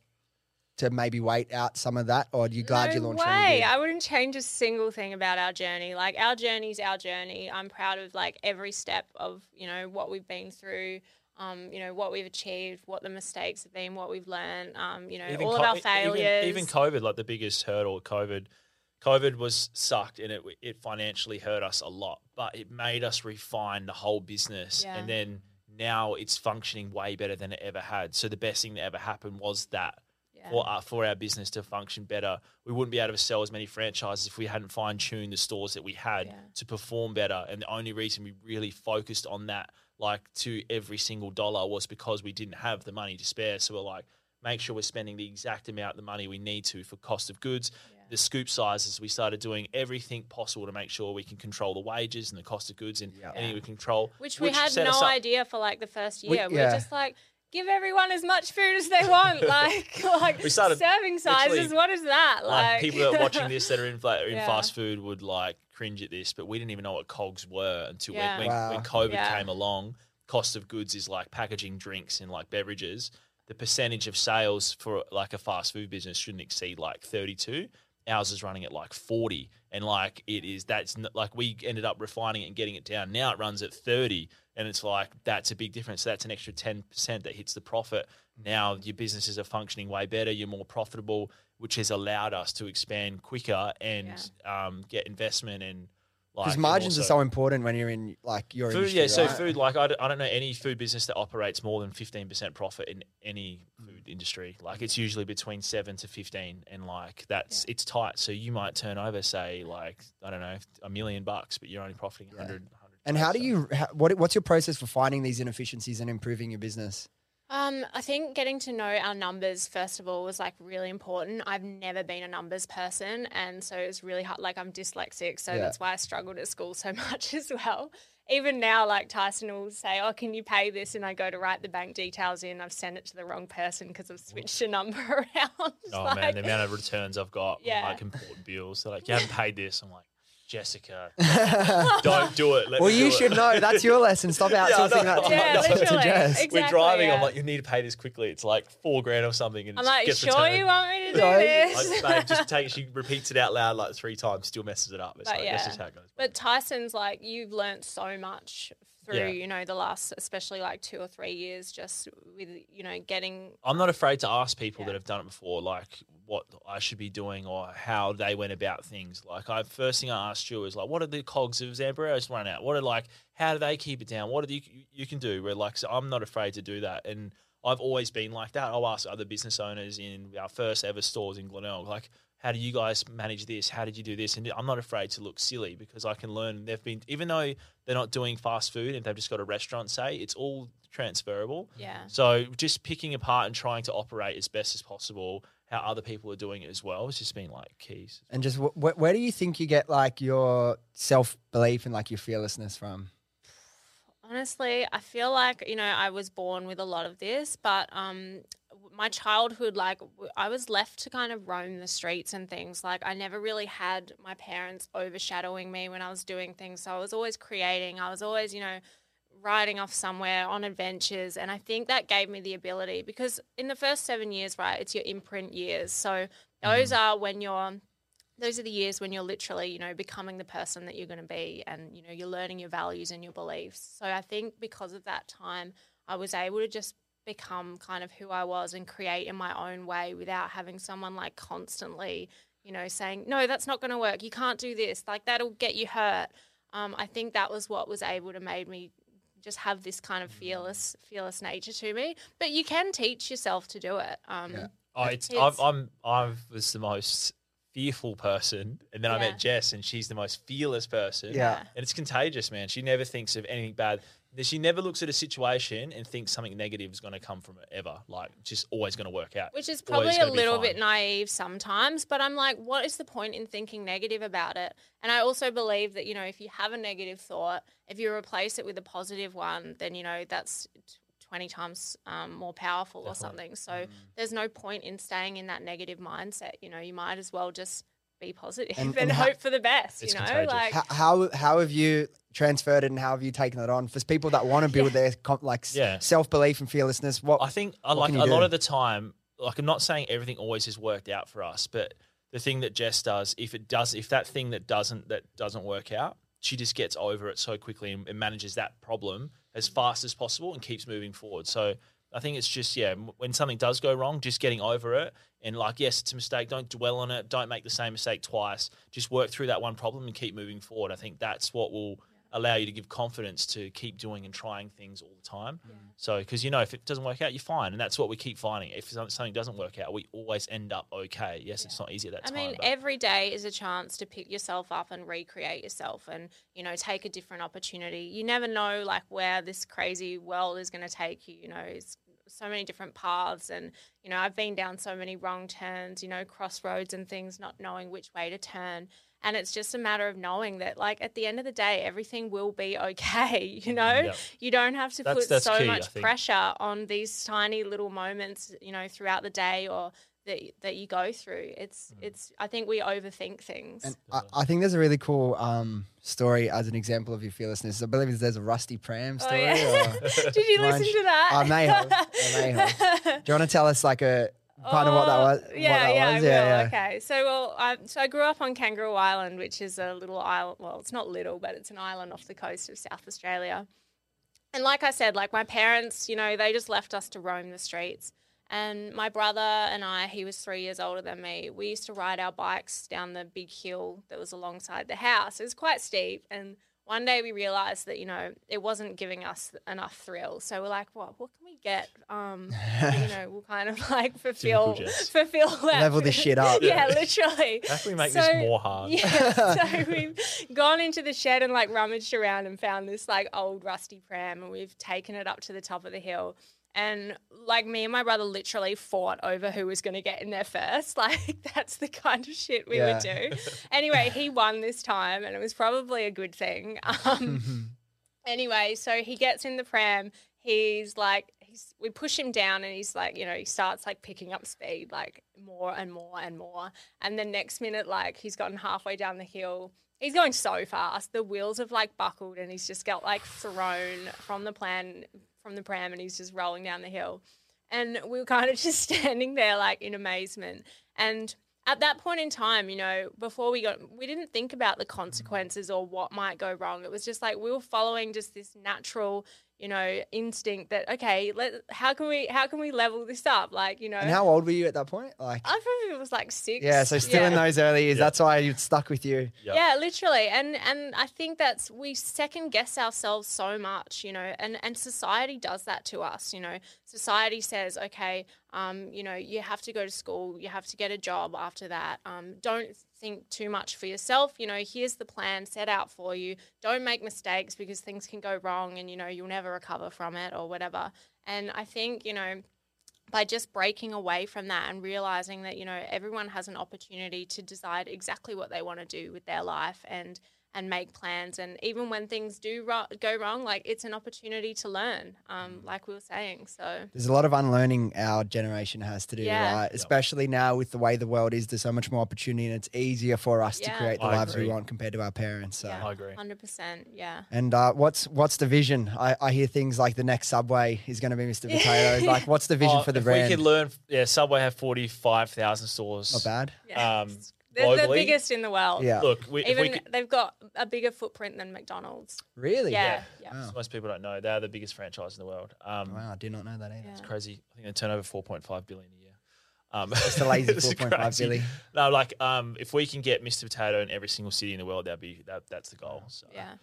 to maybe wait out some of that, or are you glad no you launched when you way. I wouldn't change a single thing about our journey. Like our journey's our journey. I'm proud of like every step of you know what we've been through. Um, you know what we've achieved, what the mistakes have been, what we've learned. Um, you know all co- of our even- failures. Even, COVID, like the biggest hurdle, COVID. COVID was sucked and it it financially hurt us a lot, but it made us refine the whole business. Yeah. And then now it's functioning way better than it ever had. So the best thing that ever happened was that Yeah. for our, for our business to function better. We wouldn't be able to sell as many franchises if we hadn't fine tuned the stores that we had Yeah. to perform better. And the only reason we really focused on that, like to every single dollar, was because we didn't have the money to spare. So we're like, make sure we're spending the exact amount of the money we need to for cost of goods. The scoop sizes, we started doing everything possible to make sure we can control the wages and the cost of goods and Yeah. anything we control. which we had no idea for like the first year. We, yeah. are just like, give everyone as much food as they want. like, like We started serving sizes. What is that? like Like, people that are watching this that are in, like, in Yeah. fast food would like cringe at this, but we didn't even know what cogs were until Yeah. when, when, Wow. when COVID Yeah. came along. Cost of goods is like packaging drinks and like beverages. The percentage of sales for like a fast food business shouldn't exceed like 32. Ours is running at like 40. And like it is, that's n- like we ended up refining it and getting it down. Now it runs at 30. And it's like, that's a big difference. So that's an extra 10% that hits the profit. Now your businesses are functioning way better. You're more profitable, which has allowed us to expand quicker and um, get investment and like Because and margins are so important when you're in like your Food, industry. yeah. So food, like I don't, know any food business that operates more than fifteen percent profit in any food industry. Like it's usually between seven to fifteen, and like that's it's tight. So you might turn over, say, like I don't know, a million bucks, but you're only profiting a hundred. And how do you? How, what, what's your process for finding these inefficiencies and improving your business? Um, I think getting to know our numbers first of all was like really important. I've never been a numbers person, and so it's really hard. Like I'm dyslexic, so Yeah. that's why I struggled at school so much as well. even now, like Tyson will say, "Oh, can you pay this?" And I go to write the bank details in. I've sent it to the wrong person because I've switched a number around. Oh Like, man, the amount of returns I've got, Yeah. like important bills. They're like, you haven't paid this. I'm like, Jessica, don't do it. Let Well, me you should it." know. That's your lesson. Stop I outsourcing know. that to, Yeah, to- to. Jess. Exactly, We're driving. I'm like, you need to pay this quickly. It's like four grand or something, and I'm it like, gets sure returned. you want me to do Right. this? Like, babe, just take. She repeats it out loud like three times, still messes it up. It's But like that's just how it goes. But Tyson's like you've learnt so much through Yeah. you know the last especially like two or three years just with you know getting I'm not afraid to ask people Yeah. that have done it before, like what I should be doing or how they went about things. Like, I first thing I asked you was like, what are the cogs of Zambreros run out? What are like, how do they keep it down? What do you, you can do? Where like, so I'm not afraid to do that, and I've always been like that. I'll ask other business owners in our first ever stores in Glenelg, like, how do you guys manage this? How did you do this? And I'm not afraid to look silly because I can learn. They've been, even though they're not doing fast food and they've just got a restaurant, say it's all transferable. yeah So just picking apart and trying to operate as best as possible how other people are doing it as well has just been like keys. And just wh- wh- where do you think you get like your self belief and like your fearlessness from? Honestly, I feel like you know I was born with a lot of this, but um, my childhood, like I was left to kind of roam the streets and things. Like I never really had my parents overshadowing me when I was doing things. So I was always creating. I was always, you know, riding off somewhere on adventures, and I think that gave me the ability because in the first seven years, right, it's your imprint years. So those mm. are when you're those are the years when you're literally, you know, becoming the person that you're going to be and, you know, you're learning your values and your beliefs. So I think because of that time, I was able to just become kind of who I was and create in my own way without having someone like constantly, you know, saying, no, that's not going to work. You can't do this. Like that'll get you hurt. Um, I think that was what was able to made me just have this kind of fearless, fearless nature to me. But you can teach yourself to do it. Um, Yeah. Oh, it's, It's- I'm, I'm I was the most fearful person, and then I met Jess, and she's the most fearless person. Yeah. and it's contagious, man. She never thinks of anything bad. She never looks at a situation and thinks something negative is going to come from it ever. Like, it's just always going to work out. Which is probably a little bit naive sometimes, but I'm like, what is the point in thinking negative about it? And I also believe that, you know, if you have a negative thought, if you replace it with a positive one, then, you know, that's 20 times um, more powerful or something. So Mm. there's no point in staying in that negative mindset. You know, you might as well just be positive And- and, and ha- hope for the best, you know? contagious. Like, How, how how have you transferred it and how have you taken it on for people that want to build their com- like Yeah. self belief and fearlessness? What I think I what like a you lot of the time. Like I'm not saying everything always has worked out for us, but the thing that Jess does, if it does, if that thing that doesn't that doesn't work out, she just gets over it so quickly and, and manages that problem as fast as possible and keeps moving forward. So I think it's just yeah, when something does go wrong, just getting over it and like yes, it's a mistake. Don't dwell on it. Don't make the same mistake twice. Just work through that one problem and keep moving forward. I think that's what will allow you to give confidence to keep doing and trying things all the time. So, because you know, if it doesn't work out, you're fine, and that's what we keep finding. If something doesn't work out, we always end up okay. Yes, it's not easy at that I time. mean, but every day is a chance to pick yourself up and recreate yourself and, you know, take a different opportunity. You never know, like, where this crazy world is going to take you. You know, it's so many different paths. And, you know, I've been down so many wrong turns, you know, crossroads and things, not knowing which way to turn. And it's just a matter of knowing that, like, at the end of the day, everything will be okay. You know, Yeah. you don't have to That's- put that's so key, much pressure on these tiny little moments, you know, throughout the day or that that you go through. It's Mm. it's. I think we overthink things. And I, I think there's a really cool um, story as an example of your fearlessness. I believe there's a rusty pram Oh, story. yeah. Did you listen to that? I may have. I may have. Do you want to tell us like a kind of what that Oh, was? Yeah, that yeah, was? I will. Okay, so well, I, so I grew up on Kangaroo Island, which is a little island. Well, it's not little, but it's an island off the coast of South Australia. And like I said, like my parents, you know, they just left us to roam the streets. And my brother and I, he was three years older than me. We used to ride our bikes down the big hill that was alongside the house. It was quite steep, and one day we realized that you know it wasn't giving us enough thrill. So we're like, what? What can we get? Um, you know, we'll kind of like fulfill fulfill that. Level this shit up. yeah, literally. how can we make So- this more hard? Yeah, so we've gone into the shed and like rummaged around and found this like old rusty pram, and we've taken it up to the top of the hill. And like me and my brother literally fought over who was going to get in there first. Like that's the kind of shit we would do. Anyway, he won this time, and it was probably a good thing. Um, anyway, so he gets in the pram. He's like, he's, we push him down, and he's like, you know, he starts like picking up speed, like more and more and more. And the next minute, like he's gotten halfway down the hill. He's going so fast. The wheels have like buckled, and he's just got like thrown from the plan from the pram, and he's just rolling down the hill. And we were kind of just standing there, like in amazement. And at that point in time, you know, before we got, we didn't think about the mm. consequences or what might go wrong. It was just like we were following just this natural, you know, instinct that okay, let how can we how can we level this up? Like, you know, And how old were you at that point? Like, I probably was like six. yeah, so still in those early years. That's why it stuck with you. Yeah. Yeah, literally. And and I think that's we second guess ourselves so much, you know, and, and society does that to us, you know. Society says, okay, um, you know, you have to go to school, you have to get a job after that. Um, don't think too much for yourself. You know, here's the plan set out for you. Don't make mistakes because things can go wrong and, you know, you'll never recover from it or whatever. And I think, you know, by just breaking away from that and realizing that you know everyone has an opportunity to decide exactly what they want to do with their life and and make plans and even when things do ro- go wrong like it's an opportunity to learn um, like we were saying so There's a lot of unlearning our generation has to do, Yeah. right? Especially now with the way the world is, there's so much more opportunity and it's easier for us to create the I lives we want compared to our parents. So. yeah I agree. 100% yeah And uh, what's what's the vision? I, I hear things like the next Subway is going to be Mr. Potato. like, what's the vision Oh, for the if brand? we could learn, yeah, Subway have forty five thousand stores. Not bad. yeah Um, they're the globally- biggest in the world Yeah. Look, we, if we even could, they've got a bigger footprint than mcdonald's Really? yeah yeah, Wow. most people don't know they're the biggest franchise in the world. Um, Wow, I did not know that either. Yeah. It's crazy. I think they turn over four point five billion a year. Um, Just a lazy it's 4.5 crazy. billion. No, like um, if we can get Mr. Potato in every single city in the world, that'd be that. That's the goal. So, yeah.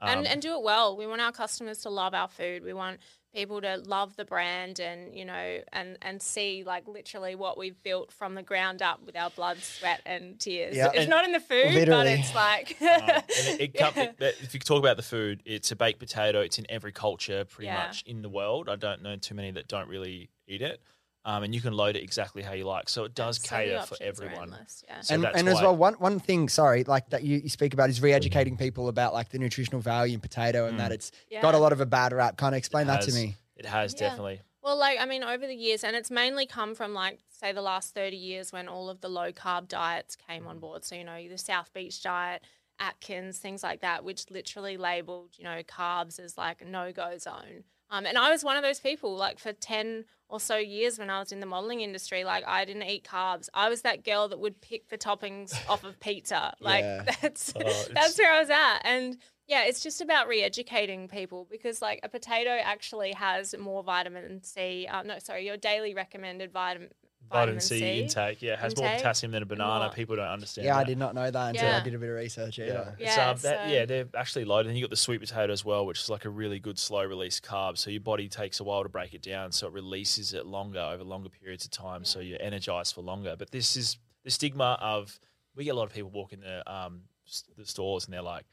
Um, and and do it well. We want our customers to love our food. We want people to love the brand and you know and and see like literally what we've built from the ground up with our blood, sweat, and tears. Yeah. It's And- not in the food, but it's like and it, it come, it- if you talk about the food, it's a baked potato. It's in every culture pretty Yeah. much in the world. I don't know too many that don't really eat it. Um, and you can load it exactly how you like. So it does so cater for everyone. endless, Yeah. So and and as well, one one thing, sorry, like that you, you speak about is re-educating people about like the nutritional value in potato and that it's got a lot of a bad rap. Kind of explain that to me. It has Yeah. definitely. Well, like I mean, over the years, and it's mainly come from like say the last thirty years when all of the low carb diets came on board. So you know the South Beach diet, Atkins, things like that, which literally labeled you know carbs as like no go zone. Um, and I was one of those people. Like for ten or so years when I was in the modeling industry, like I didn't eat carbs. I was that girl that would pick the toppings off of pizza. Like Yeah. that's Oh, that's where I was at. And yeah, it's just about re-educating people because like a potato actually has more vitamin C. Uh, no, sorry, your daily recommended vitamin Vitamin C, intake, yeah, it has more potassium than a banana. more- People don't understand. Yeah, I did not know that until I did a bit of research. Yeah, Either. It's, Yeah, um, that, yeah, they're actually loaded. And you got the sweet potato as well, which is like a really good slow release carb. So your body takes a while to break it down, so it releases it longer over longer periods of time. So you're energized for longer. But this is the stigma of we get a lot of people walking the um the stores and they're like.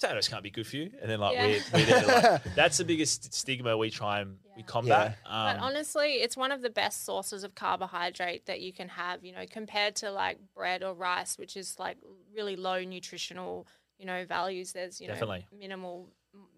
Potatoes can't be good for you, and then like Yeah. we're, we're there, like, that's the biggest stigma we try and we Yeah. combat. But Um, honestly, it's one of the best sources of carbohydrate that you can have, you know, compared to like bread or rice, which is like really low nutritional, you know, values. There's, you Definitely. know, minimal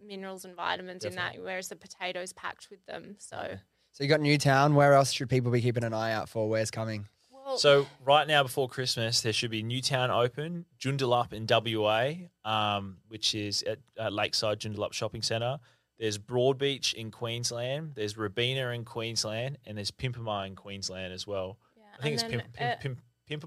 minerals and vitamins in that, whereas the potato's packed with them. So, So you got Newtown. Where else should people be keeping an eye out for? Where's coming? well, So right now, before Christmas, there should be Newtown open, Joondalup in WA, um, which is at uh, Lakeside Joondalup Shopping Centre. There's Broadbeach in Queensland. There's Robina in Queensland, and there's Pimpama in Queensland as well. yeah. I think And it's then, Pimp, uh, Pimp,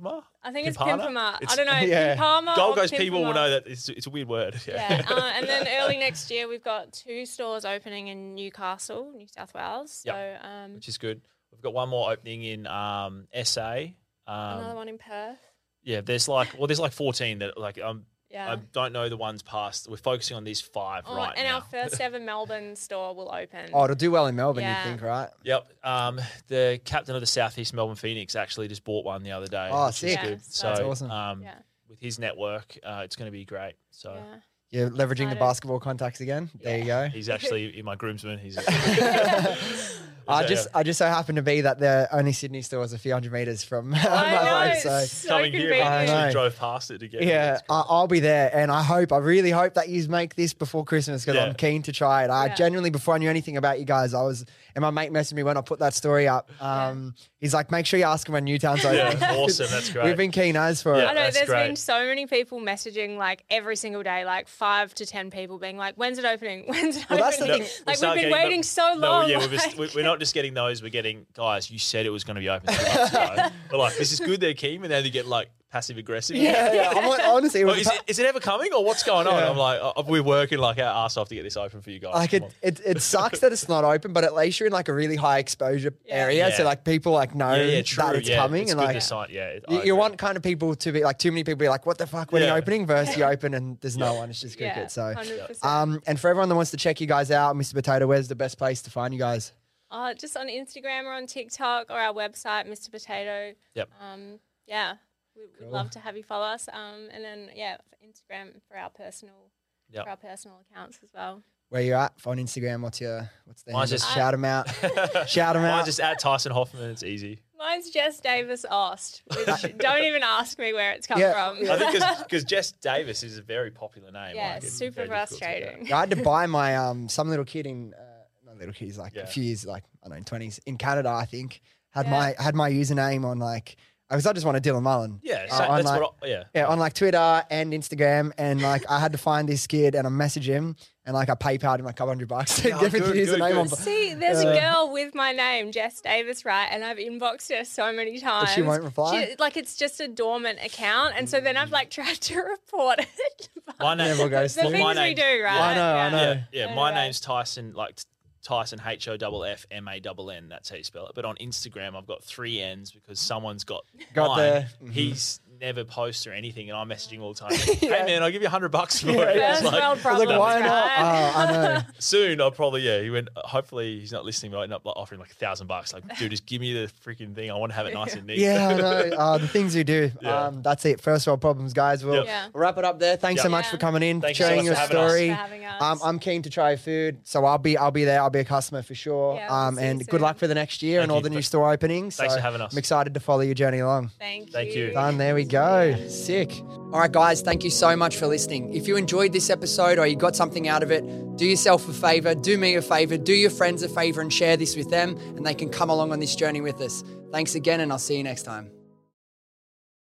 Pimpama. I think it's Pimpana? Pimpama. I don't know. Yeah. Pimpama Gold or Coast people will know that it's, it's a weird word. Yeah, uh, and then early next year we've got two stores opening in Newcastle, New South Wales. So Yep. um, which is good. We've got one more opening in um, SA. another Um, one in Perth. yeah, there's like well, there's like 14 that like um, Yeah. I don't know the ones past. We're focusing on these five Oh, right now. and now. our first ever Melbourne store will open. Oh, it'll do well in Melbourne. Yeah. You think, right? Yep. Um, the captain of the Southeast Melbourne Phoenix actually just bought one the other day. Oh, which is sick. Yeah, good. so- So, That's awesome. Um, yeah, with his network, uh, it's going to be great. So yeah. You're leveraging the Excited. basketball contacts again. There you go. he's actually in my groomsman. He's I that- just I just so happened to be that the only Sydney store is a few hundred meters from my I place. So so coming here, I I convenient. know. actually drove past it to get yeah, here. I, I'll be there, and I hope I really hope that you make this before Christmas because Yeah. I'm keen to try it. I Yeah. genuinely before I knew anything about you guys, I was and my mate messaged me when I put that story up. Um, he's like, make sure you ask him when Newtown's open. Yeah, awesome. That's great. We've been keen as for Yeah. I know That's there's great. been so many people messaging like every single day, like five to ten people being like, "When's it opening? When's it Well, that's the opening?" thing. Like start we've been getting the- waiting so No, long. yeah, we're, just, we- we're not just getting those. We're getting guys. You said it was going to be open two months ago. We're like, this is good. They're keen, and then they get like passive aggressive. Yeah, yeah. I'm like, honestly, it was is, it, is it ever coming or what's going on? Yeah. I'm like, oh, we're working like our ass off to get this open for you guys. like it, it, it sucks that it's not open, but at least you're in like a really high exposure area, so like people like know yeah, yeah, that it's yeah, coming, it's and good like to sign. Yeah, you, you want kind of people to be like too many people be like, what the fuck when Yeah. you opening versus you open and there's no one. It's just cricket. yeah, So, 100%. um, and for everyone that wants to check you guys out, Mr. Potato, where's the best place to find you guys? Uh, just on Instagram or on TikTok or our website, Mr. Potato. Yep. Um, yeah, we, we'd love to have you follow us. Um, and then yeah, for Instagram for our personal, Yep. for our personal accounts as well. Where you at on Instagram? What's your what's the Mine's handle? just- shout them out, shout them out. Mine's out. just at Tyson Hoffmann. It's easy. Mine's Jess Davis Aust. Which don't even ask me where it's come Yeah. from. I think because Jess Davis is a very popular name. yeah, like, super very difficult frustrating. I had to buy my um some little kid in uh, not little kid, he's like Yeah. a few years like I don't know twenties in Canada I think had Yeah. my had my username on like because I just wanted Dylan Mullen. Yeah, uh, so on, that's like- what. I, yeah. Yeah, on like Twitter and Instagram, and like I had to find this kid and I message him, and like I PayPal'd him a couple hundred bucks to Oh, give him good, the good, username good. on. See, there's Uh, a girl with my name, Jess Davis, right? And I've inboxed her so many times. she won't reply? She- like it's just a dormant account, and so then I've like tried to report it. My name. Never goes the through. things my we do, right? I know, I know. Yeah, yeah. My Anyway. name's Tyson, like t- Tyson H O double F M A double N. That's how you spell it. But on Instagram, I've got three N's because someone's got Got mine. the- mhm. He's never posts or anything, and I'm messaging all the time. Hey man, I'll give you a hundred bucks for it. yeah. It's First like, world I was problems, like, why not? right? Oh, I know. soon I'll probably yeah. He went. Hopefully he's not listening. But I end up like, offering like a thousand bucks. Like, dude, just give me the freaking thing. I want to have it nice and neat. Yeah, I know. Uh, the things you do. Yeah. Um, that's it. First world problems, guys. We'll, Yep. Yeah. we'll wrap it up there. Thanks so Yep. much Yeah. for coming in, Thank you so sharing much your for having us. story. For having us. Um, I'm keen to try food, so I'll be I'll be there. I'll be a customer for sure. Yeah, we'll um, see you and good soon. luck for the next year and all you. the new store openings. Thanks So for having us. I'm excited to follow your journey along. Thank, you. Thank you. Done. There we go. Sick. All right, guys. Thank you so much for listening. If you enjoyed this episode or you got something out of it, do yourself a favor, do me a favor, do your friends a favor, and share this with them, and they can come along on this journey with us. Thanks again, and I'll see you next time.